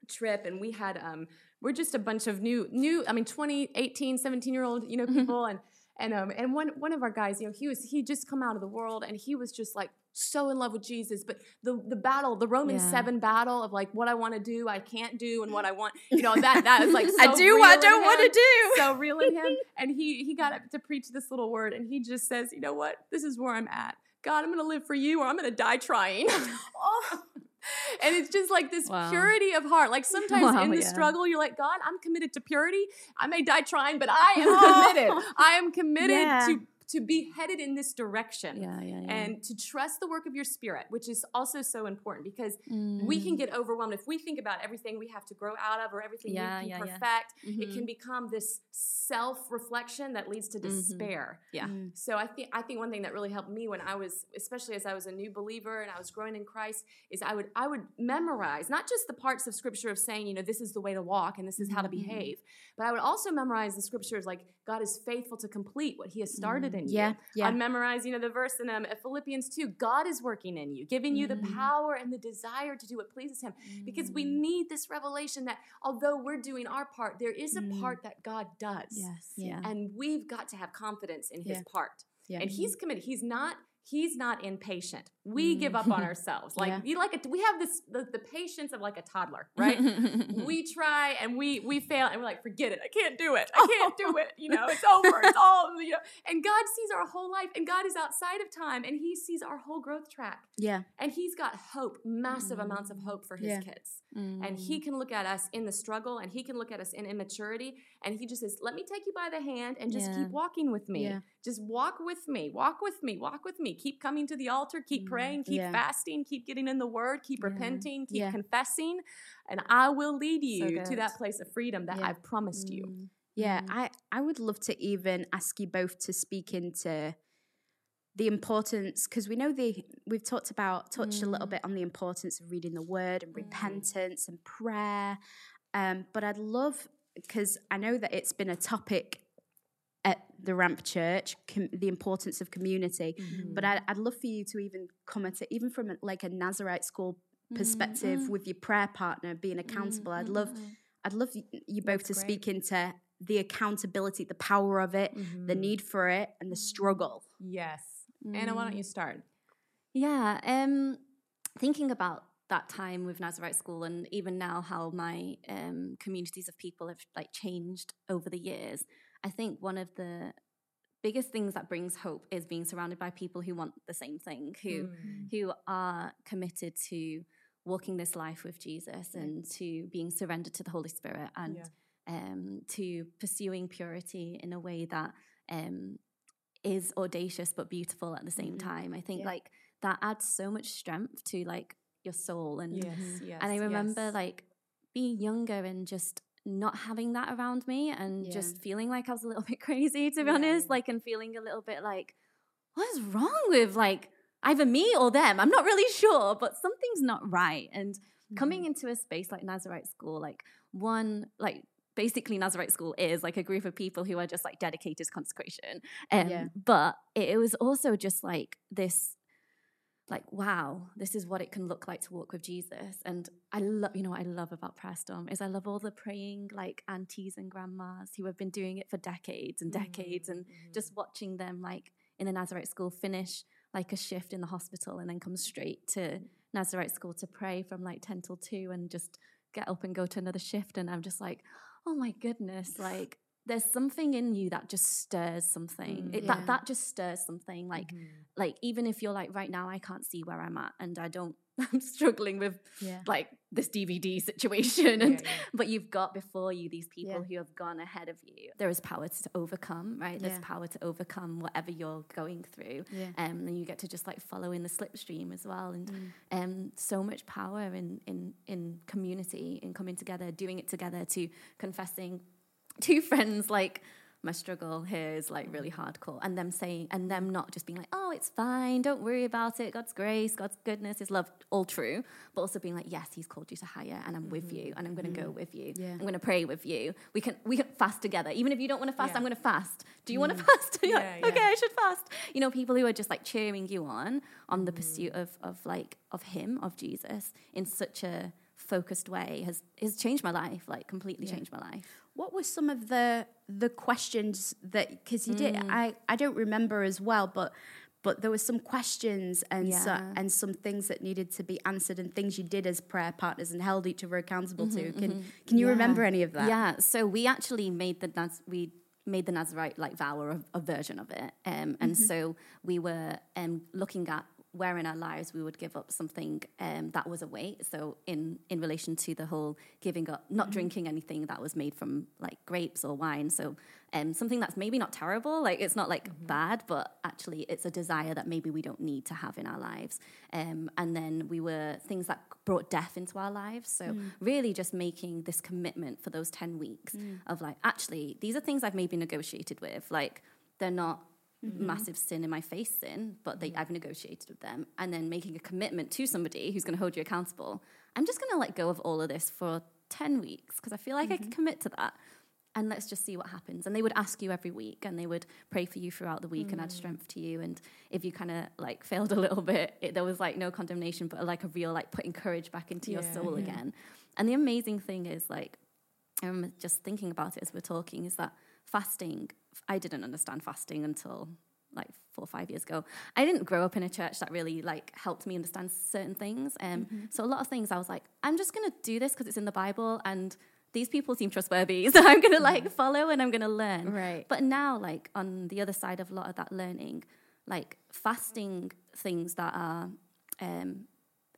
trip and we had um, we're just a bunch of new new i mean 20 18 17 year old you know people and And um, and one one of our guys, you know, he was he just come out of the world, and he was just like so in love with Jesus. But the the battle, the Roman Yeah. seven battle of like what I want to do, I can't do, and what I want, you know, that that is like so I do what I don't want to do. so real in him. And he he got up to preach this little word, and he just says, "You know what? This is where I'm at. God, I'm going to live for you, or I'm going to die trying." oh. And it's just like this Wow. purity of heart. Like sometimes Wow, in the yeah. struggle, you're like, God, I'm committed to purity. I may die trying, but I am committed. I am committed Yeah. to to be headed in this direction. Yeah, yeah, yeah. And to trust the work of your spirit, which is also so important because we Mm. can get overwhelmed if we think about everything we have to grow out of or everything Yeah, we yeah, can yeah. perfect. It Mhm. can become this self-reflection that leads to despair. Yeah. So I think I think one thing that really helped me when I was, especially as I was a new believer and I was growing in Christ, is I would I would memorize not just the parts of Scripture of saying, you know, this is the way to walk and this is how to Mm-hmm. behave, but I would also memorize the Scriptures like God is faithful to complete what He has started in you. Yeah, yeah. I'd memorize, you know, the verse in um, Philippians 2, God is working in you, giving you the Mm-hmm. power and the desire to do what pleases Him. Because we need this revelation that although we're doing our part, there is a part that God does. Yes. Yeah. Yeah. And we've got to have confidence in His part. Yeah. And He's committed. He's not. He's not impatient. We give up on ourselves. Like Yeah. we like a, we have this the, the patience of like a toddler, right? we try and we we fail and we're like, forget it. I can't do it. I can't do it. You know, it's over. It's all you know. And God sees our whole life, and God is outside of time, and He sees our whole growth track, yeah. and He's got hope, massive amounts of hope for His Yeah. kids. Mm. And He can look at us in the struggle, and He can look at us in immaturity, and He just says, "Let me take you by the hand and just Yeah. keep walking with me. Yeah. Just walk with me. Walk with me. Walk with me. Keep coming to the altar. Keep praying. Keep Yeah. fasting. Keep getting in the Word. Keep repenting. Keep Yeah. confessing, and I will lead you to that place of freedom that Yeah. I've promised you." Mm. Yeah, I, I would love to even ask you both to speak into the importance because we know the we've talked about touched a little bit on the importance of reading the word and repentance and prayer. Um, but I'd love because I know that it's been a topic the Ramp Church, com- the importance of community. Mm-hmm. But I'd, I'd love for you to even comment it, even from a, like a Nazarite school perspective mm-hmm. with your prayer partner being accountable. I'd love, mm-hmm. I'd love y- you both to speak into the accountability, the power of it, the need for it, and the struggle. Yes. Anna, why don't you mm. start? Yeah, um, thinking about that time with Nazarite School and even now how my um, communities of people have like changed over the years, I think one of the biggest things that brings hope is being surrounded by people who want the same thing, who who are committed to walking this life with Jesus and to being surrendered to the Holy Spirit and um, to pursuing purity in a way that um, is audacious but beautiful at the same time. I think Yeah. like that adds so much strength to like your soul and Yes, yes. and I remember yes. like being younger and just not having that around me and Yeah. just feeling like I was a little bit crazy to be Yeah, honest, like and feeling a little bit like what is wrong with like either me or them? I'm not really sure, but something's not right. And coming Mm-hmm. into a space like Nazarite School, like one like basically Nazarite School is like a group of people who are just like dedicated to consecration. Um, Yeah. But it was also just like this like wow this is what it can look like to walk with jesus. And i love you know what i love about prayer storm is i love all the praying like aunties and grandmas who have been doing it for decades and decades and mm-hmm, just mm-hmm. watching them like in the nazarite school finish like a shift in the hospital and then come straight to mm-hmm. nazarite school to pray from like 10 till 2 and just get up and go to another shift. And i'm just like oh my goodness like there's something in you that just stirs something it, Yeah. that that just stirs something like like even if you're like right now i can't see where i'm at and i don't i'm struggling with Yeah. like this dvd situation and yeah. but you've got before you these people who have gone ahead of you there is power to overcome right there's power to overcome whatever you're going through um, and you get to just like follow in the slipstream as well and Mm. um, so much power in in in community in coming together doing it together to confessing two friends like my struggle here is like really hardcore and them saying and them not just being like oh it's fine don't worry about it god's grace god's goodness his love all true but also being like yes he's called you to higher and i'm with mm-hmm. you and i'm going to go mm-hmm. with you. Yeah. i'm going to pray with you. We can we can fast together. Even if you don't want to fast Yeah. i'm going to fast. Do you want to mm. fast? Yeah, like, okay i should fast. You know people who are just like cheering you on on the mm. pursuit of of like of him of jesus in such a focused way has has changed my life, like completely changed my life. What were some of the the questions that because you mm. did I I don't remember as well, but but there were some questions and yeah. so, and some things that needed to be answered and things you did as prayer partners and held each other accountable mm-hmm, to. Can mm-hmm. can you yeah. remember any of that? Yeah. So we actually made the Naz- we made the Nazarite like vow or a, a version of it, um, and mm-hmm. so we were um, looking at where in our lives we would give up something um, that was a weight. So in in relation to the whole giving up, not mm-hmm. drinking anything that was made from like grapes or wine. So um, something that's maybe not terrible, like it's not like mm-hmm. bad, but actually it's a desire that maybe we don't need to have in our lives. Um, and then we were things that brought death into our lives. So mm. really just making this commitment for those ten weeks mm. of like actually these are things I've maybe negotiated with, like they're not Mm-hmm. massive sin in my face sin, but they, mm-hmm. I've negotiated with them, and then making a commitment to somebody who's going to hold you accountable. I'm just going to let go of all of this for 10 weeks because I feel like mm-hmm. I can commit to that. And let's just see what happens. And they would ask you every week and they would pray for you throughout the week and add mm. strength to you. And if you kind of like failed a little bit, it, there was like no condemnation, but like a real like putting courage back into yeah, your soul yeah. again. And the amazing thing is like, I'm just thinking about it as we're talking, is that fasting, I didn't understand fasting until like four or five years ago. I didn't grow up in a church that really like helped me understand certain things. Um, mm-hmm. So a lot of things I was like, I'm just gonna do this because it's in the Bible and these people seem trustworthy, so I'm gonna like follow and I'm gonna learn. Right. But now, like on the other side of a lot of that learning, like fasting things that are um,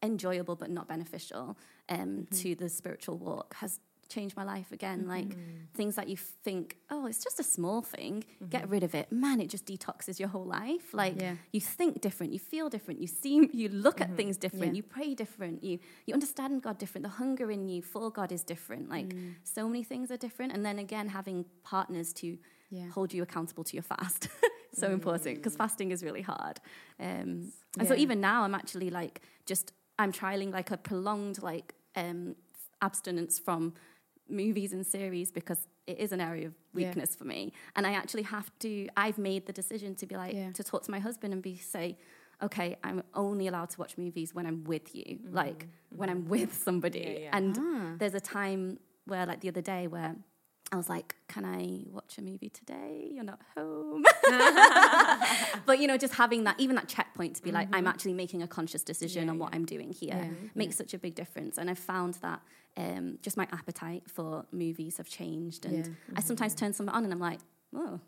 enjoyable but not beneficial um, mm-hmm. to the spiritual walk has changed my life again. Mm-hmm. Like things that you think, oh, it's just a small thing, mm-hmm. get rid of it. Man, it just detoxes your whole life. Like yeah. you think different, you feel different, you seem, you look mm-hmm. at things different, yeah. you pray different, you you understand God different. The hunger in you for God is different. Like mm. so many things are different. And then again, having partners to yeah. hold you accountable to your fast. so mm. important because fasting is really hard. Um, and so even now, I'm actually like just I'm trialing like a prolonged like um, abstinence from movies and series because it is an area of weakness yeah. for me and i actually have to i've made the decision to be like yeah. to talk to my husband and be say okay i'm only allowed to watch movies when i'm with you mm-hmm. like mm-hmm. when i'm with somebody yeah, and ah. there's a time where like the other day where I was like, can I watch a movie today? You're not home. but, you know, just having that, even that checkpoint to be mm-hmm. like, I'm mm-hmm. actually making a conscious decision yeah, on what I'm doing here yeah, makes such a big difference. And I've found that um, just my appetite for movies have changed. And mm-hmm. I sometimes turn something on and I'm like, oh,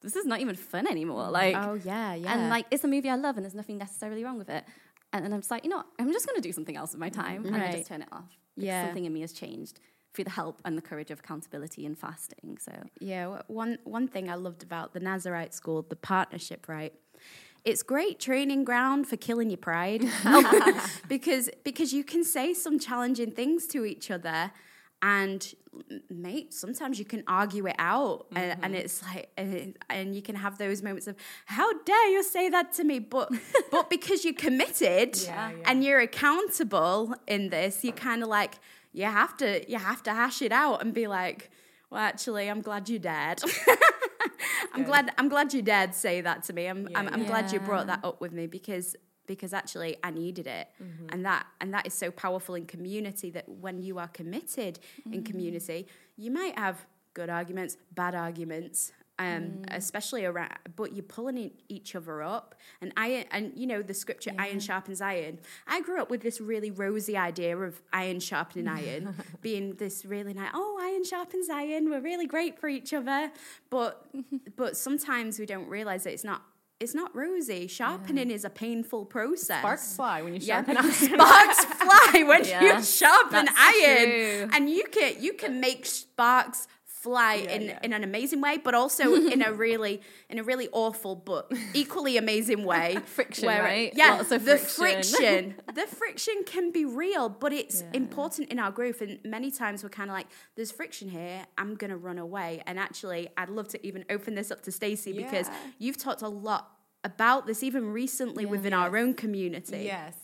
this is not even fun anymore. Like, oh, yeah, yeah. And like, it's a movie I love and there's nothing necessarily wrong with it. And, and I'm just like, you know, what? I'm just going to do something else with my time. Right. And I just turn it off. Yeah. Something in me has changed through the help and the courage of accountability and fasting. So yeah, one one thing I loved about the Nazarite school, the partnership, right? It's great training ground for killing your pride because because you can say some challenging things to each other and mate sometimes you can argue it out mm-hmm. and, and, mm-hmm. it's like and, and, you can have those moments of how dare you say that to me but but because you're committed yeah, yeah. and you're accountable in this you're kind of like you have to you have to hash it out and be like, well, actually, I'm glad you did. I'm glad I'm glad you did say that to me. I'm yeah, I'm, I'm yeah. glad you brought that up with me because because actually I needed it. Mm-hmm. And that and that is so powerful in community that when you are committed mm-hmm. in community, you might have good arguments, bad arguments, um, mm. especially around, but you're pulling each other up. And iron, and you know the scripture, yeah. iron sharpens iron. I grew up with this really rosy idea of iron sharpening iron, being this really nice. Oh, iron sharpens iron. We're really great for each other. But but sometimes we don't realize that it's not it's not rosy. Sharpening yeah. is a painful process. Sparks fly when you sharpen yeah. iron. Sparks fly when yeah. you sharpen That's iron. True. And you can you can make sparks fly yeah, in, yeah. in an amazing way, but also in a really in a really awful but equally amazing way. friction, where, right? Yeah, the friction. friction. the friction can be real, but it's yeah. important in our growth. And many times we're kind of like, "There's friction here. I'm gonna run away." And actually, I'd love to even open this up to Stacey because you've talked a lot about this even recently within yes. our own community. Yes,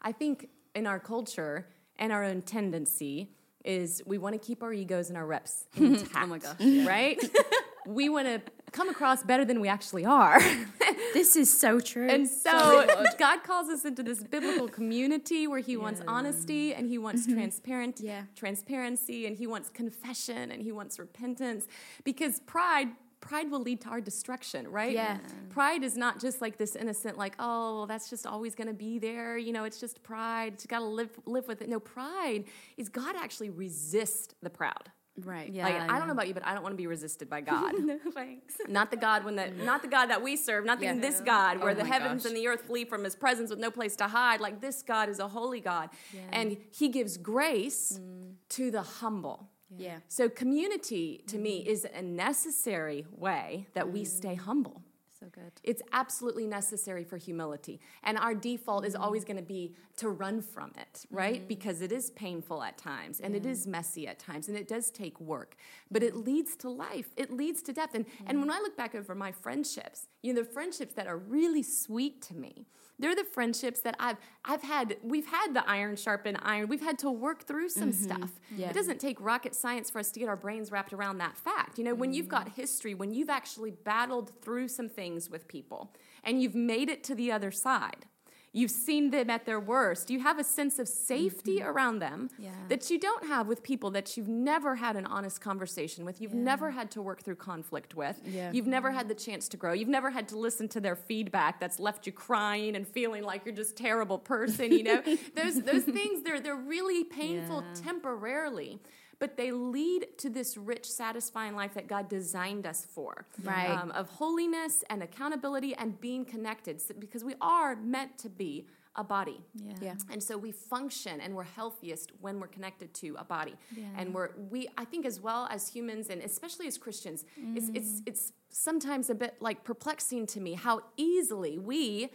I think in our culture and our own tendency is we want to keep our egos and our reps intact. oh my gosh. Right? we want to come across better than we actually are. this is so true. And so God calls us into this biblical community where He wants honesty and He wants mm-hmm. transparent Yeah. transparency and He wants confession and He wants repentance because pride. Pride will lead to our destruction, right? Yeah. Pride is not just like this innocent, like, oh, that's just always going to be there. You know, it's just pride. You got to live live with it. No, pride is God actually resist the proud. right. Yeah. like, I don't know about you, but I don't want to be resisted by God. No thanks. Not the God when the not the God that we serve, not the, Yeah. this God oh where Oh the heavens gosh. and the earth flee from his presence with no place to hide. Like this God is a holy God. And he gives grace mm. to the humble. Yeah. So community to me mm-hmm. is a necessary way that we mm-hmm. stay humble. So good. It's absolutely necessary for humility. And our default is always mm-hmm. going to be to run from it, right? Because it is painful at times and it is messy at times and it does take work. But it leads to life. It leads to depth. And and when I look back over my friendships, you know, the friendships that are really sweet to me, they're the friendships that I've I've had we've had the iron sharpen iron. We've had to work through some mm-hmm. stuff. Yeah. It doesn't take rocket science for us to get our brains wrapped around that fact. You know, when you've got history, when you've actually battled through some things with people and you've made it to the other side, you've seen them at their worst, you have a sense of safety mm-hmm. around them Yeah. that you don't have with people that you've never had an honest conversation with, you've never had to work through conflict with, Yeah. you've never had the chance to grow, you've never had to listen to their feedback that's left you crying and feeling like you're just a terrible person, you know? those those things they're they're really painful Yeah. temporarily. But they lead to this rich, satisfying life that God designed us for, Right. Um, of holiness and accountability and being connected, So- because we are meant to be a body. Yeah. Yeah. And so we function and we're healthiest when we're connected to a body. Yeah. And we're we I think as well as humans and especially as Christians, it's Mm. it's it's sometimes a bit like perplexing to me how easily we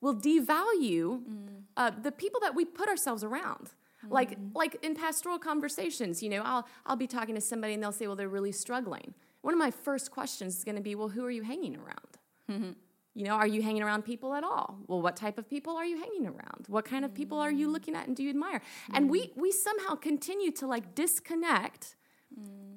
will devalue Mm. uh, the people that we put ourselves around. Like mm-hmm. like in pastoral conversations, you know, I'll I'll be talking to somebody and they'll say, "Well, they're really struggling." One of my first questions is going to be, "Well, who are you hanging around?" Mm-hmm. You know, are you hanging around people at all? Well, what type of people are you hanging around? What kind of people are you mm. looking at and do you admire? And we mm. we somehow continue to like disconnect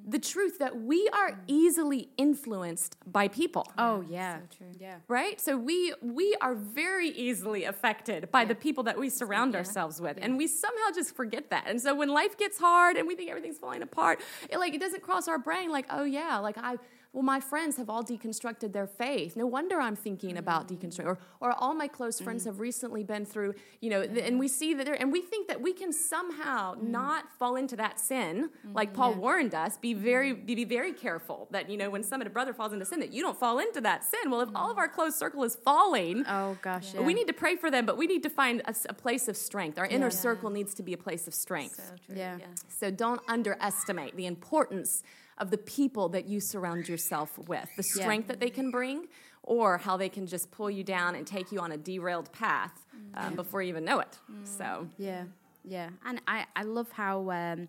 the truth that we are mm. easily influenced by people. Oh yeah. So true. Yeah. Right? So we we are very easily affected by the people that we surround Yeah. ourselves with. And we somehow just forget that. And so when life gets hard and we think everything's falling apart, it like it doesn't cross our brain like, "Oh yeah, like I well, my friends have all deconstructed their faith. No wonder I'm thinking about mm. deconstructing. Or, or all my close friends mm. have recently been through, you know, th- and we see that they're, and we think that we can somehow not fall into that sin, mm-hmm. like Paul warned us. Be very, be very careful that you know when some of the brother falls into sin, that you don't fall into that sin. Well, if all of our close circle is falling, Oh gosh. Yeah. we need to pray for them, but we need to find a place of strength. Our inner circle needs to be a place of strength. So true. Yeah. Yeah. So don't underestimate the importance of the people that you surround yourself with, the Yeah. strength that they can bring, or how they can just pull you down and take you on a derailed path um, before you even know it. So Yeah, yeah, and I I love how um,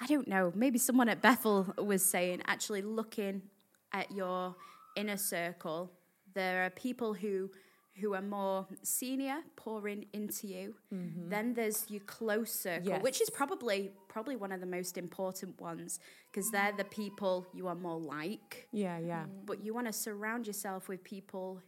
I don't know maybe someone at Bethel was saying actually looking at your inner circle, there are people who who are more senior pouring into you. Mm-hmm. Then there's your close circle, which is probably probably one of the most important ones because they're the people you are more like. yeah, yeah, But you want to surround yourself with people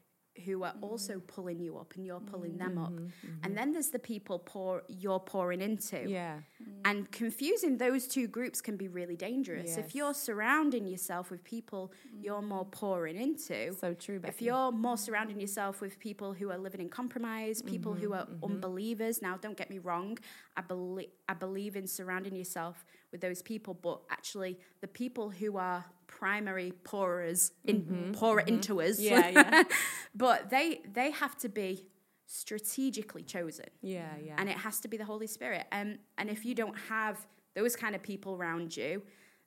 who are mm-hmm. also pulling you up and you're pulling them up. Mm-hmm. Mm-hmm. And then there's the people pour you're pouring into. yeah, mm. And confusing those two groups can be really dangerous. If you're surrounding yourself with people you're more mm. pouring into, so true. if you're more surrounding yourself with people who are living in compromise, people who are Mm-hmm, unbelievers, now don't get me wrong, I believe I believe in surrounding yourself with those people, but actually the people who are primary pourers in pourer into us, Mm-hmm, Yeah, yeah. but they they have to be strategically chosen yeah, yeah, and it has to be the Holy Spirit. Um, and if you don't have those kind of people around you,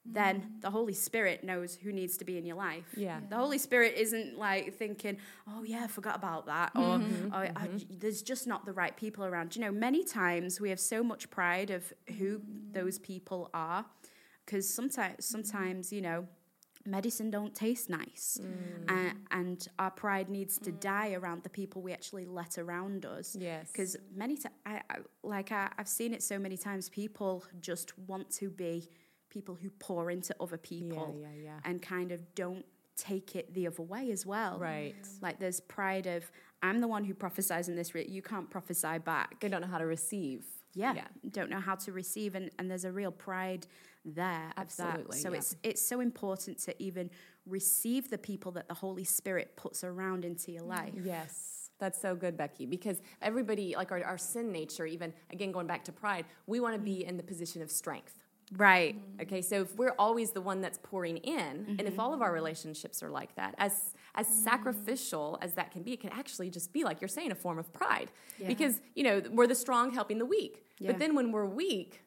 then the Holy Spirit knows who needs to be in your life. Yeah. The Holy Spirit isn't like thinking, oh, yeah, I forgot about that. Or "Oh, I- there's just not the right people around. You know, many times we have so much pride of who those people are because sometimes, sometimes, you know, medicine don't taste nice Mm. uh, and our pride needs to die around the people we actually let around us Yes. because many times I, I like I, i've seen it so many times people just want to be people who pour into other people yeah, yeah. and kind of don't take it the other way as well. Right. Like there's pride of I'm the one who prophesies in this. Re- you can't prophesy back. They don't know how to receive. Yeah, Yeah. don't know how to receive, and, and there's a real pride there. Absolutely, So yeah. it's it's so important to even receive the people that the Holy Spirit puts around into your life. Yes, that's so good, Becky, because everybody, like our, our sin nature, even again going back to pride, we want to be in the position of strength. Right. Okay, so if we're always the one that's pouring in, and if mm-hmm. all of our relationships are like that, as as mm-hmm. sacrificial as that can be, it can actually just be like you're saying, a form of pride. Because you know we're the strong helping the weak, Yeah. but then when we're weak,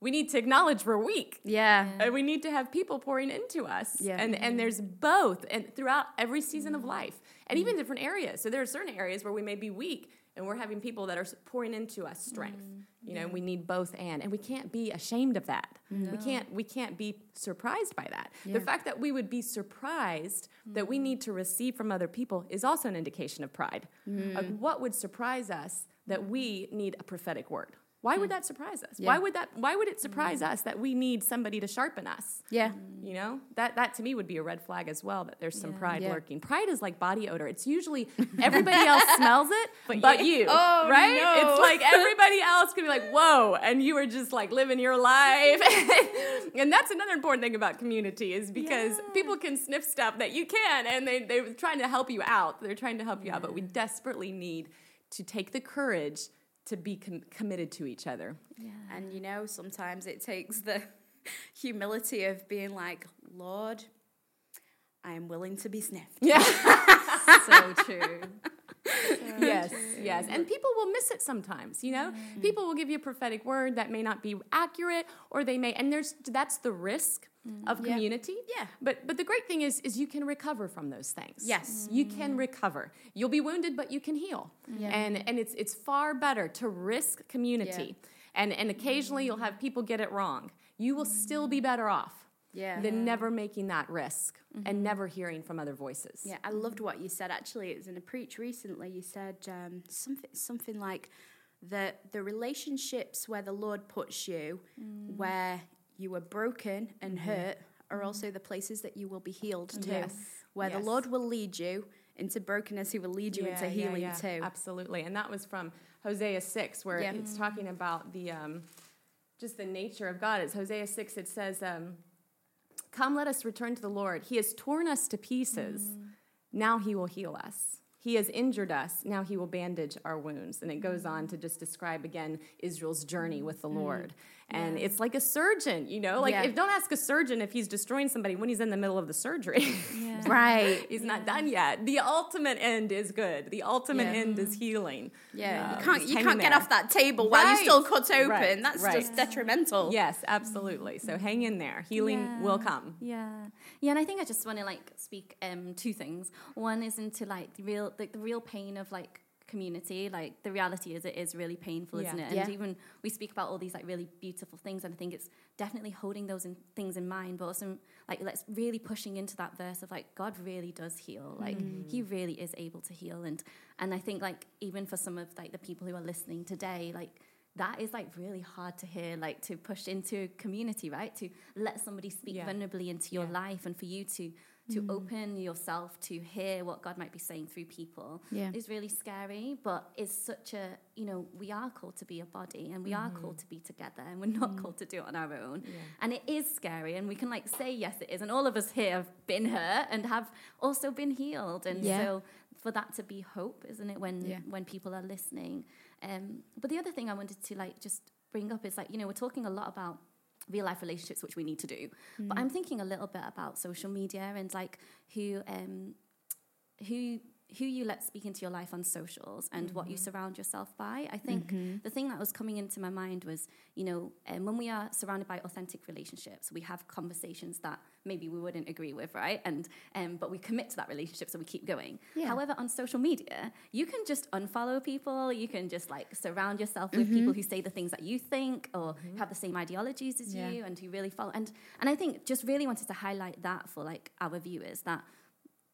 we need to acknowledge we're weak. Yeah. And we need to have people pouring into us. Yeah. And and mm-hmm. there's both and throughout every season of mm-hmm. life. And even mm-hmm. different areas. So there are certain areas where we may be weak and we're having people that are pouring into us strength. You know, we need both and and we can't be ashamed of that. We can't we can't be surprised by that. The fact that we would be surprised that we need to receive from other people is also an indication of pride. Like what would surprise us that we need a prophetic word? Why would hmm. that surprise us? Why would that why would it surprise hmm. us that we need somebody to sharpen us? Yeah. You know, that that to me would be a red flag as well. That there's some Yeah. pride Yeah. lurking. Pride is like body odor. It's usually everybody else smells it, but, you. Oh, right? no. It's like everybody else can be like, "Whoa!" and you are just like living your life. and that's another important thing about community is because people can sniff stuff that you can, and they they're trying to help you out. They're trying to help you out, but we desperately need to take the courage to be com- committed to each other. And you know, sometimes it takes the humility of being like, Lord, I am willing to be sniffed. Yeah. so true. yes, yes. And people will miss it sometimes, you know? Mm-hmm. People will give you a prophetic word that may not be accurate or they may and there's that's the risk mm-hmm. of community. Yeah. But but the great thing is is you can recover from those things. Yes. You can recover. You'll be wounded but you can heal. Mm-hmm. Yeah. And and it's it's far better to risk community. And and occasionally you'll have people get it wrong. You will still be better off Yeah. than never making that risk and never hearing from other voices. Yeah, I loved what you said. Actually, it was in a preach recently. You said um, something something like the the relationships where the Lord puts you, where you were broken and hurt, are also the places that you will be healed too. Yes. Where Yes. the Lord will lead you into brokenness, He will lead you into healing too. Absolutely. And that was from Hosea 6, where Yeah. it's talking about the um, just the nature of God. It's Hosea 6, it says, um, Come, let us return to the Lord. He has torn us to pieces. Mm. Now he will heal us. He has injured us. Now he will bandage our wounds. And it goes mm. on to just describe again Israel's journey mm. with the Lord. And it's like a surgeon, you know? Like, Yeah. if don't ask a surgeon if he's destroying somebody when he's in the middle of the surgery. Right. He's not done yet. The ultimate end is good. The ultimate Yeah. end is healing. Yeah, Um, you can't you can't get off that table while Right. you're still cut open. Right. That's Right. just detrimental. Yes, absolutely. So hang in there. Healing Yeah. will come. Yeah, yeah, and I think I just want to like speak um two things. One is into like the real like the real pain of like community. Like the reality is, it is really painful, Yeah. isn't it? And Yeah. even we speak about all these like really beautiful things, and I think it's definitely holding those in, things in mind, but also like let's really pushing into that verse of like God really does heal. Like mm. He really is able to heal, and and I think like even for some of like the people who are listening today, like that is like really hard to hear like to push into community right to let somebody speak Yeah. vulnerably into your Yeah. life and for you to to mm. open yourself to hear what god might be saying through people Yeah. is really scary but it's such a you know we are called to be a body and we are called mm-hmm. to be together and we're not mm. called to do it on our own. And it is scary and we can like say yes it is. And all of us here have been hurt and have also been healed. And Yeah. so for that to be hope isn't it when Yeah. when people are listening? Um, but the other thing I wanted to like just bring up is like you know we're talking a lot about real life relationships, which we need to do. But I'm thinking a little bit about social media and like who um, who who you let speak into your life on socials and what you surround yourself by. I think the thing that was coming into my mind was, you know, um, when we are surrounded by authentic relationships, we have conversations that maybe we wouldn't agree with, right? And um, but we commit to that relationship, so we keep going. Yeah. However, on social media, you can just unfollow people. You can just like surround yourself with people who say the things that you think or have the same ideologies as Yeah. you and who really follow. And and I think just really wanted to highlight that for like our viewers that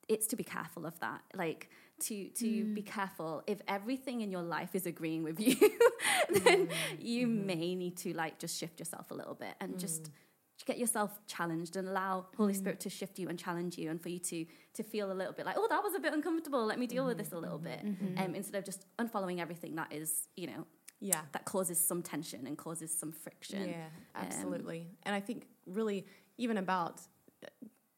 it's to be careful of that like to to be mm. careful if everything in your life is agreeing with you mm. then you mm-hmm. may need to like just shift yourself a little bit and mm. just get yourself challenged and allow Holy Spirit to shift you and challenge you and for you to to feel a little bit like, oh, that was a bit uncomfortable. Let me deal with this a little bit. Mm-hmm. Mm-hmm. Um, instead of just unfollowing everything that is, you know, Yeah. that causes some tension and causes some friction. Yeah, Um, absolutely. and I think really even about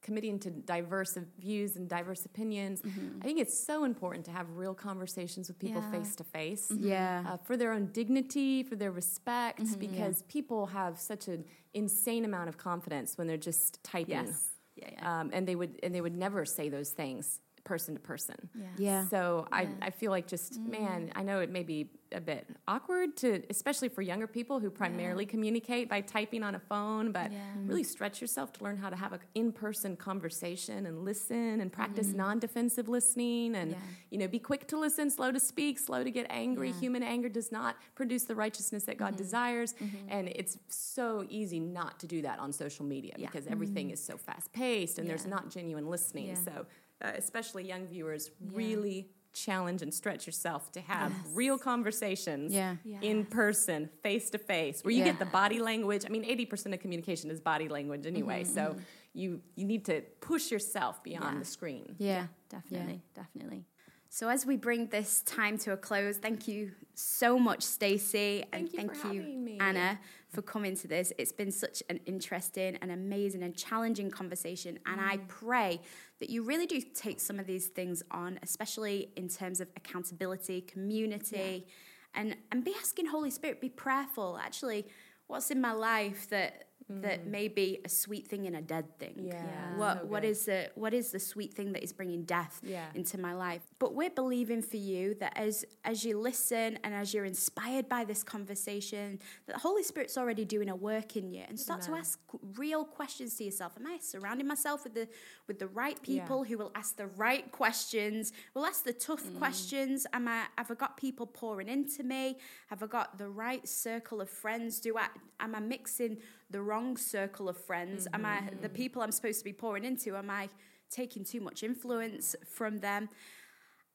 committing to diverse views and diverse opinions, I think it's so important to have real conversations with people Mm-hmm. Yeah. Mm-hmm. face to face. Yeah. Uh, for their own dignity, for their respect, because people have such an insane amount of confidence when they're just typing, Yes. Yeah, yeah. um, and they would and they would never say those things person to person. Yeah. yeah. So I, I feel like just mm. man, I know it may be a bit awkward to, especially for younger people who primarily communicate by typing on a phone, but mm-hmm. really stretch yourself to learn how to have an in-person conversation and listen and practice mm-hmm. non-defensive listening and Yeah. you know be quick to listen, slow to speak, slow to get angry. Yeah. Human anger does not produce the righteousness that God mm-hmm. desires, and it's so easy not to do that on social media Yeah. because everything is so fast-paced and there's not genuine listening. Yeah. So uh, especially young viewers, Yeah. really challenge and stretch yourself to have real conversations Yeah. in person, face to face, where you Yeah. get the body language. I mean, 80% of communication is body language anyway. Mm-hmm, So you, you need to push yourself beyond Yeah. the screen. Yeah. definitely, definitely. So as we bring this time to a close, thank you so much, Stacey, and Thank you thank for you, having me. Anna, for coming to this. It's been such an interesting and amazing and challenging conversation, and I Mm. pray that you really do take some of these things on, especially in terms of accountability, community, and and be asking Holy Spirit, be prayerful. Actually, what's in my life that that may be a sweet thing and a dead thing? Mm. Yeah, What so what good. is the what is the sweet thing that is bringing death Yeah. into my life. But we're believing for you that as as you listen and as you're inspired by this conversation, that the Holy Spirit's already doing a work in you, and start to ask real questions to yourself. Am I surrounding myself with the with the right people who will ask the right questions? Will ask the tough Mm. questions? Am I have I got people pouring into me? Have I got the right circle of friends? Do I am I mixing the wrong circle of friends? Am I Mm-hmm. the people I'm supposed to be pouring into? Am I taking too much influence from them?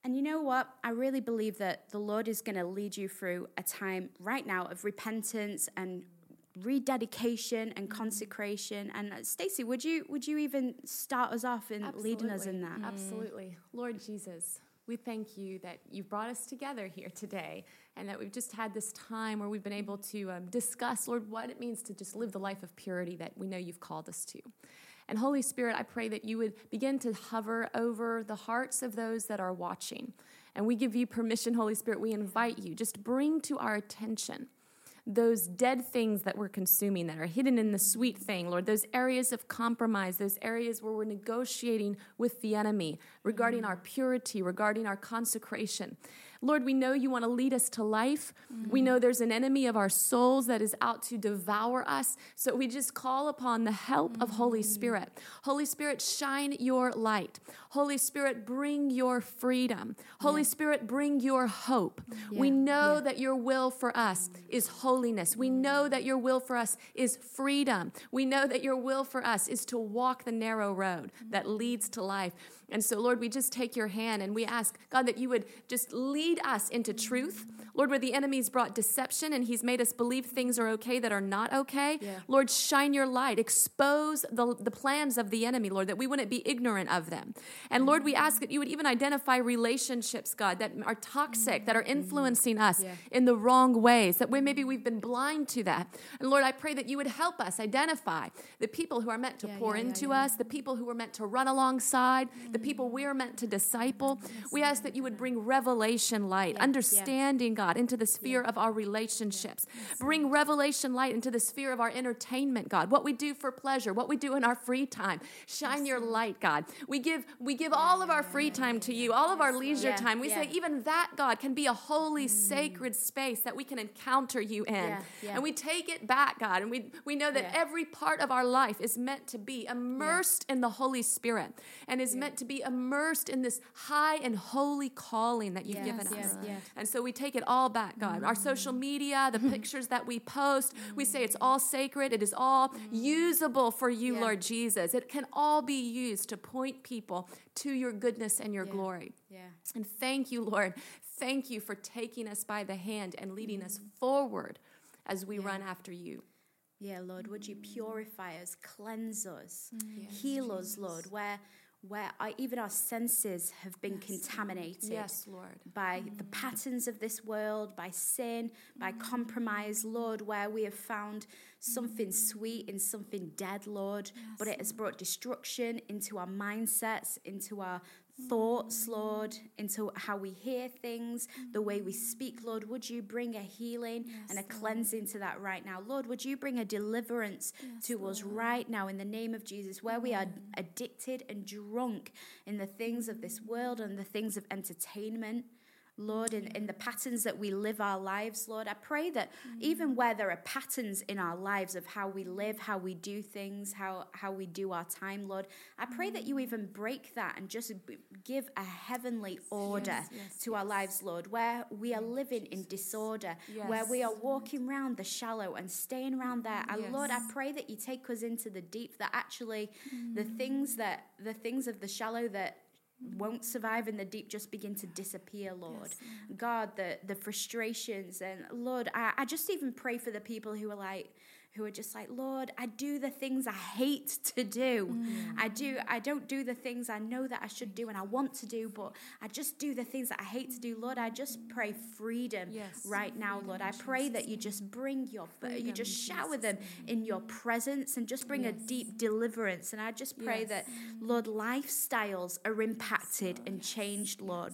And you know what? I really believe that the Lord is going to lead you through a time right now of repentance and rededication and consecration. And uh, Stacey, would you would you even start us off in leading us in that? Absolutely. Lord Jesus, we thank you that you've brought us together here today and that we've just had this time where we've been able to um, discuss, Lord, what it means to just live the life of purity that we know you've called us to. And Holy Spirit, I pray that you would begin to hover over the hearts of those that are watching. And we give you permission, Holy Spirit, we invite you, just bring to our attention those dead things that we're consuming that are hidden in the sweet thing, Lord, those areas of compromise, those areas where we're negotiating with the enemy regarding mm. our purity, regarding our consecration. Lord, we know you want to lead us to life. We mm-hmm. know there's an enemy of our souls that is out to devour us. So we just call upon the help of Holy mm-hmm. Spirit. Holy Spirit, shine your light. Holy Spirit, bring your freedom. Holy Spirit, bring your hope. We know that your will for us is holiness. We know that your will for us is freedom. We know that your will for us is to walk the narrow road that mm-hmm. leads to life. And so, Lord, we just take your hand and we ask, God, that you would just lead us into truth. Lord, where the enemy's brought deception and he's made us believe things are okay that are not okay. Lord, shine your light. Expose the, the plans of the enemy, Lord, that we wouldn't be ignorant of them. And Lord, we ask that you would even identify relationships, God, that are toxic, that are mm-hmm. influencing us in the wrong ways, that we, maybe we've been blind to that. And Lord, I pray that you would help us identify the people who are meant to pour into us, the people who are meant to run alongside, the people mm-hmm. we are meant to disciple. We ask that you would bring revelation light, understanding, God, into the sphere of our relationships. Bring revelation light into the sphere of our entertainment, God, what we do for pleasure, what we do in our free time. Shine your light, God. We give we give all of our free time to you, all of our leisure time. We say even that, God, can be a holy, mm. sacred space that we can encounter you in. And we take it back, God, and we we know that every part of our life is meant to be immersed in the Holy Spirit and is meant to be immersed in this high and holy calling that you've given us. And so we take it all back, God. Our social media, the mm. pictures that we post, we say it's all sacred. It is all mm. usable for you, Yeah. Lord Jesus. It can all be used to point people to your goodness and your glory. Yeah. And thank you, Lord. Thank you for taking us by the hand and leading us mm. forward as we run after you. Yeah, Lord, would you purify us, cleanse us, yes, heal Jesus. us, Lord, where where I, even our senses have been yes, contaminated yes, Lord. by mm. the patterns of this world, by sin, by mm. compromise, Lord, where we have found something mm. sweet in something dead, Lord, yes, but it has brought destruction into our mindsets, into our thoughts, Lord, into how we hear things, the way we speak, Lord. Would you bring a healing yes, and a cleansing Lord. to that right now? Lord, would you bring a deliverance yes, to Lord. us right now in the name of Jesus, where we are mm. addicted and drunk in the things of this world and the things of entertainment? Lord, in, in the patterns that we live our lives, Lord. I pray that mm. even where there are patterns in our lives of how we live, how we do things, how, how we do our time, Lord, I pray mm. that you mm. even break that and just give a heavenly order yes, yes, to yes. our lives, Lord, where we are living in disorder, where we are walking around the shallow and staying around there. And Lord, I pray that you take us into the deep, that actually mm. the things that, the things of the shallow that won't survive in the deep just begin to disappear, Lord. Yes. God, the, the frustrations. And Lord, I, I just even pray for the people who are like, who are just like, Lord, I do the things I hate to do. Mm. I do, I don't do the things I know that I should do and I want to do, but I just do the things that I hate to do. Lord, I just pray freedom yes. right now, freedom, Lord. I pray Jesus. that you just bring your, freedom, you just shower Jesus. them in your presence and just bring yes. a deep deliverance. And I just pray yes. that, Lord, lifestyles are impacted and changed, Lord.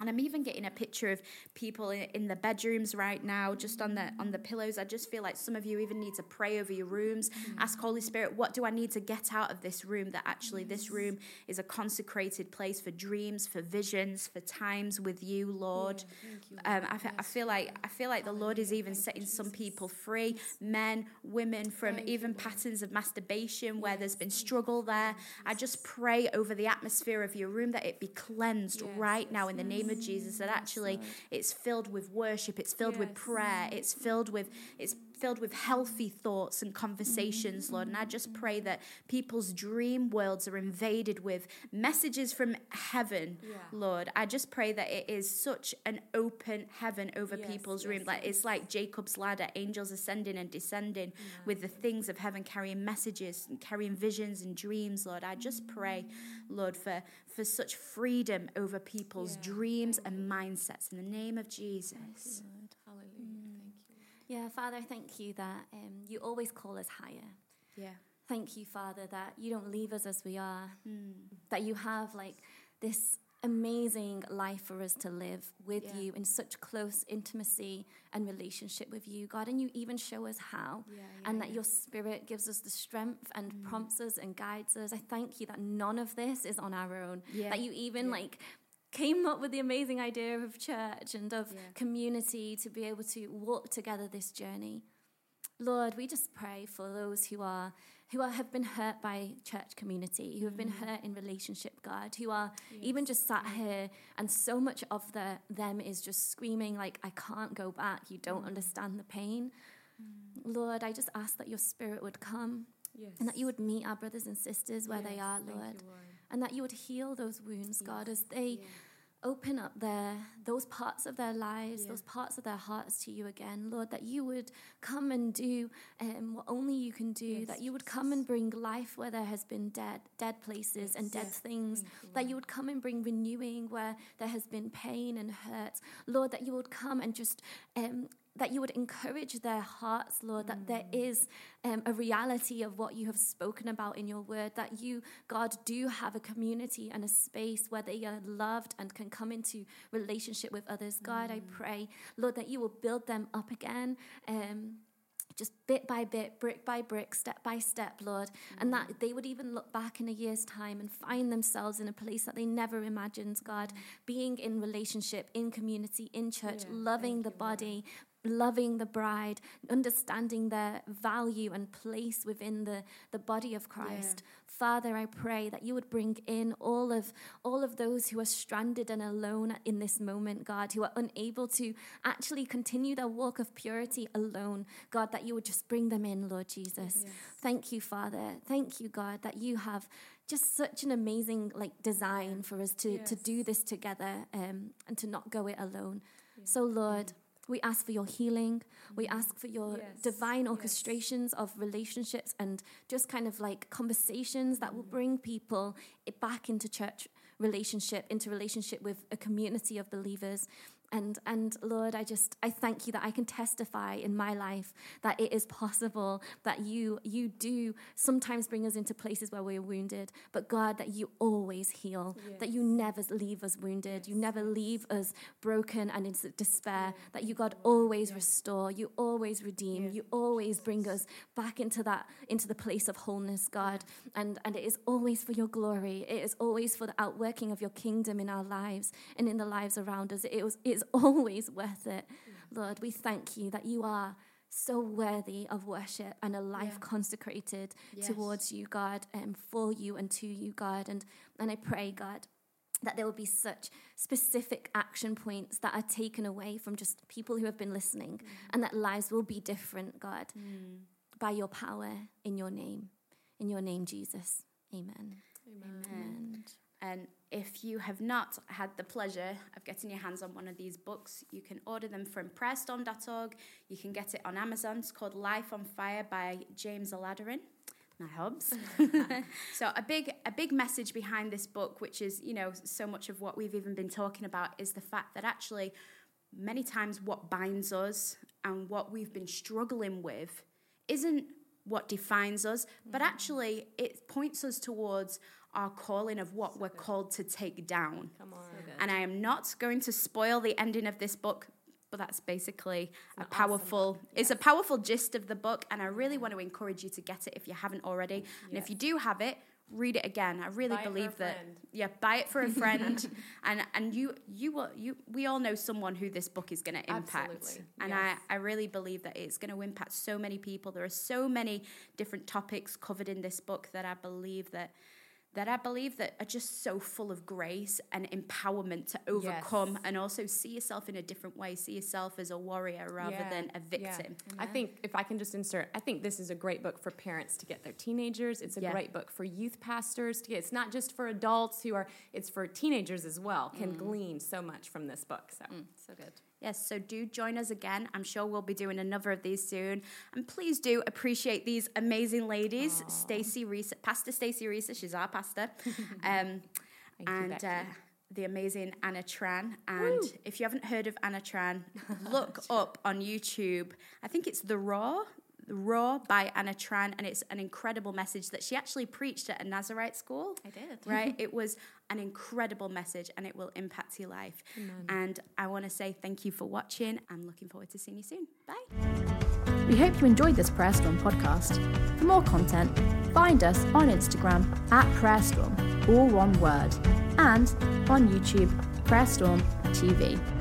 And I'm even getting a picture of people in the bedrooms right now, just on the on the pillows. I just feel like some of you even need to pray over your rooms. Mm. Ask Holy Spirit, what do I need to get out of this room? That actually this room is a consecrated place for dreams, for visions, for times with you, Lord. Yeah, you, Um, I, I, feel like I feel like the Lord is even setting some people free, men, women, from Thank even you, patterns of masturbation where there's been struggle there. I just pray over the atmosphere of your room that it be cleansed yes, right now in the name of Jesus that actually it's filled with worship, it's filled yes. with prayer, it's filled with it's filled with healthy thoughts and conversations, Lord. And I just pray that people's dream worlds are invaded with messages from heaven, yeah. Lord. I just pray that it is such an open heaven over yes, people's yes, room. Like it's like Jacob's ladder, angels ascending and descending yeah. with the things of heaven, carrying messages and carrying visions and dreams, Lord. I just pray, Lord, for, for such freedom over people's yeah. dreams and mindsets in the name of Jesus. Yeah, Father, thank you that um, you always call us higher. Yeah. Thank you, Father, that you don't leave us as we are, mm. that you have like this amazing life for us to live with yeah. you in such close intimacy and relationship with you, God. And you even show us how, yeah, yeah, and that your spirit gives us the strength and mm. prompts us and guides us. I thank you that none of this is on our own, that you even like came up with the amazing idea of church and of yeah. community to be able to walk together this journey. Lord, we just pray for those who are who are, have been hurt by church community, who have been mm. hurt in relationship, God, who are yes. even just sat here and so much of the, them is just screaming like, I can't go back. You don't mm. understand the pain. Mm. Lord, I just ask that your spirit would come yes. and that you would meet our brothers and sisters where yes. they are, Lord. And that you would heal those wounds, God, as they yeah. open up their those parts of their lives, yeah. those parts of their hearts to you again, Lord. That you would come and do um, what only you can do. Yes. That you would come and bring life where there has been dead, dead places yes. and dead things. You, that you would come and bring renewing where there has been pain and hurt, Lord. That you would come and just um, that you would encourage their hearts, Lord, that there mm. is um, a reality of what you have spoken about in your word, that you, God, do have a community and a space where they are loved and can come into relationship with others. God, I mm. pray, Lord, that you will build them up again. Um, just bit by bit, brick by brick, step by step, Lord, mm. and that they would even look back in a year's time and find themselves in a place that they never imagined, God, mm. being in relationship, in community, in church, yeah, loving the body, loving the bride, understanding their value and place within the, the body of Christ. Yeah. Father, I pray that you would bring in all of all of those who are stranded and alone in this moment, God, who are unable to actually continue their walk of purity alone. God, that you would just bring them in, Lord Jesus. Yes. Thank you, Father. Thank you, God, that you have just such an amazing like design for us to, yes. to do this together um, and to not go it alone. Yes. So, Lord, We ask for your healing. We mm-hmm. ask for your Yes, divine yes. orchestrations of relationships and just kind of like conversations that will mm-hmm. bring people back into church relationship, into relationship with a community of believers. And, and Lord, I just, I thank you that I can testify in my life that it is possible that you, you do sometimes bring us into places where we're wounded, but God, that you always heal, that you never leave us wounded, you never leave us broken and in despair, mm. that you, God, always restore, you always redeem, you always bring us back into that, into the place of wholeness, God. And, and it is always for your glory. It is always for the outworking of your kingdom in our lives and in the lives around us. It was, it's always worth it. Lord, we thank you that you are so worthy of worship and a life consecrated Yes. towards you, God, and for you and to you, God. And, and I pray, God, that there will be such specific action points that are taken away from just people who have been listening mm. and that lives will be different, God, mm. by your power in your name. In your name, Jesus. Amen. Amen. And if you have not had the pleasure of getting your hands on one of these books, you can order them from prayerstorm.org. You can get it on Amazon. It's called Life on Fire by James Aladiran. My hubs. so a big a big message behind this book, which is, you know, so much of what we've even been talking about, is the fact that actually many times what binds us and what we've been struggling with isn't what defines us, but mm. actually it points us towards our calling of what we're called to take down. Come on. And I am not going to spoil the ending of this book, but that's basically a powerful it's a powerful gist of the book and I really mm-hmm. want to encourage you to get it if you haven't already. And if you do have it, read it again. I really Buy it for believe that friend. yeah, buy it for a friend and and you you will you we all know someone who this book is going to impact. Absolutely. And Yes. I I really believe that it's going to impact so many people. There are so many different topics covered in this book that I believe that that I believe that are just so full of grace and empowerment to overcome Yes. and also see yourself in a different way, see yourself as a warrior rather Yeah, than a yeah. victim. I think if I can just insert, I think this is a great book for parents to get their teenagers. It's a Yeah. great book for youth pastors to get. It's not just for adults who are. It's for teenagers as well. Can mm. glean so much from this book. So mm, So good. Yes, so do join us again. I'm sure we'll be doing another of these soon. And please do appreciate these amazing ladies, Stacey Reese, Pastor Stacey Reese, she's our pastor, um, and uh, the amazing Anna Tran. And if you haven't heard of Anna Tran, look up on YouTube. I think it's The Raw. The Raw by Anna Tran, and it's an incredible message that she actually preached at a Nazarite school. I did. Right? it was an incredible message and it will impact your life. And I want to say thank you for watching. I'm looking forward to seeing you soon. Bye. We hope you enjoyed this Prayer Storm podcast. For more content, find us on Instagram at Prayer Storm, all one word, and on YouTube, Prayer Storm TV.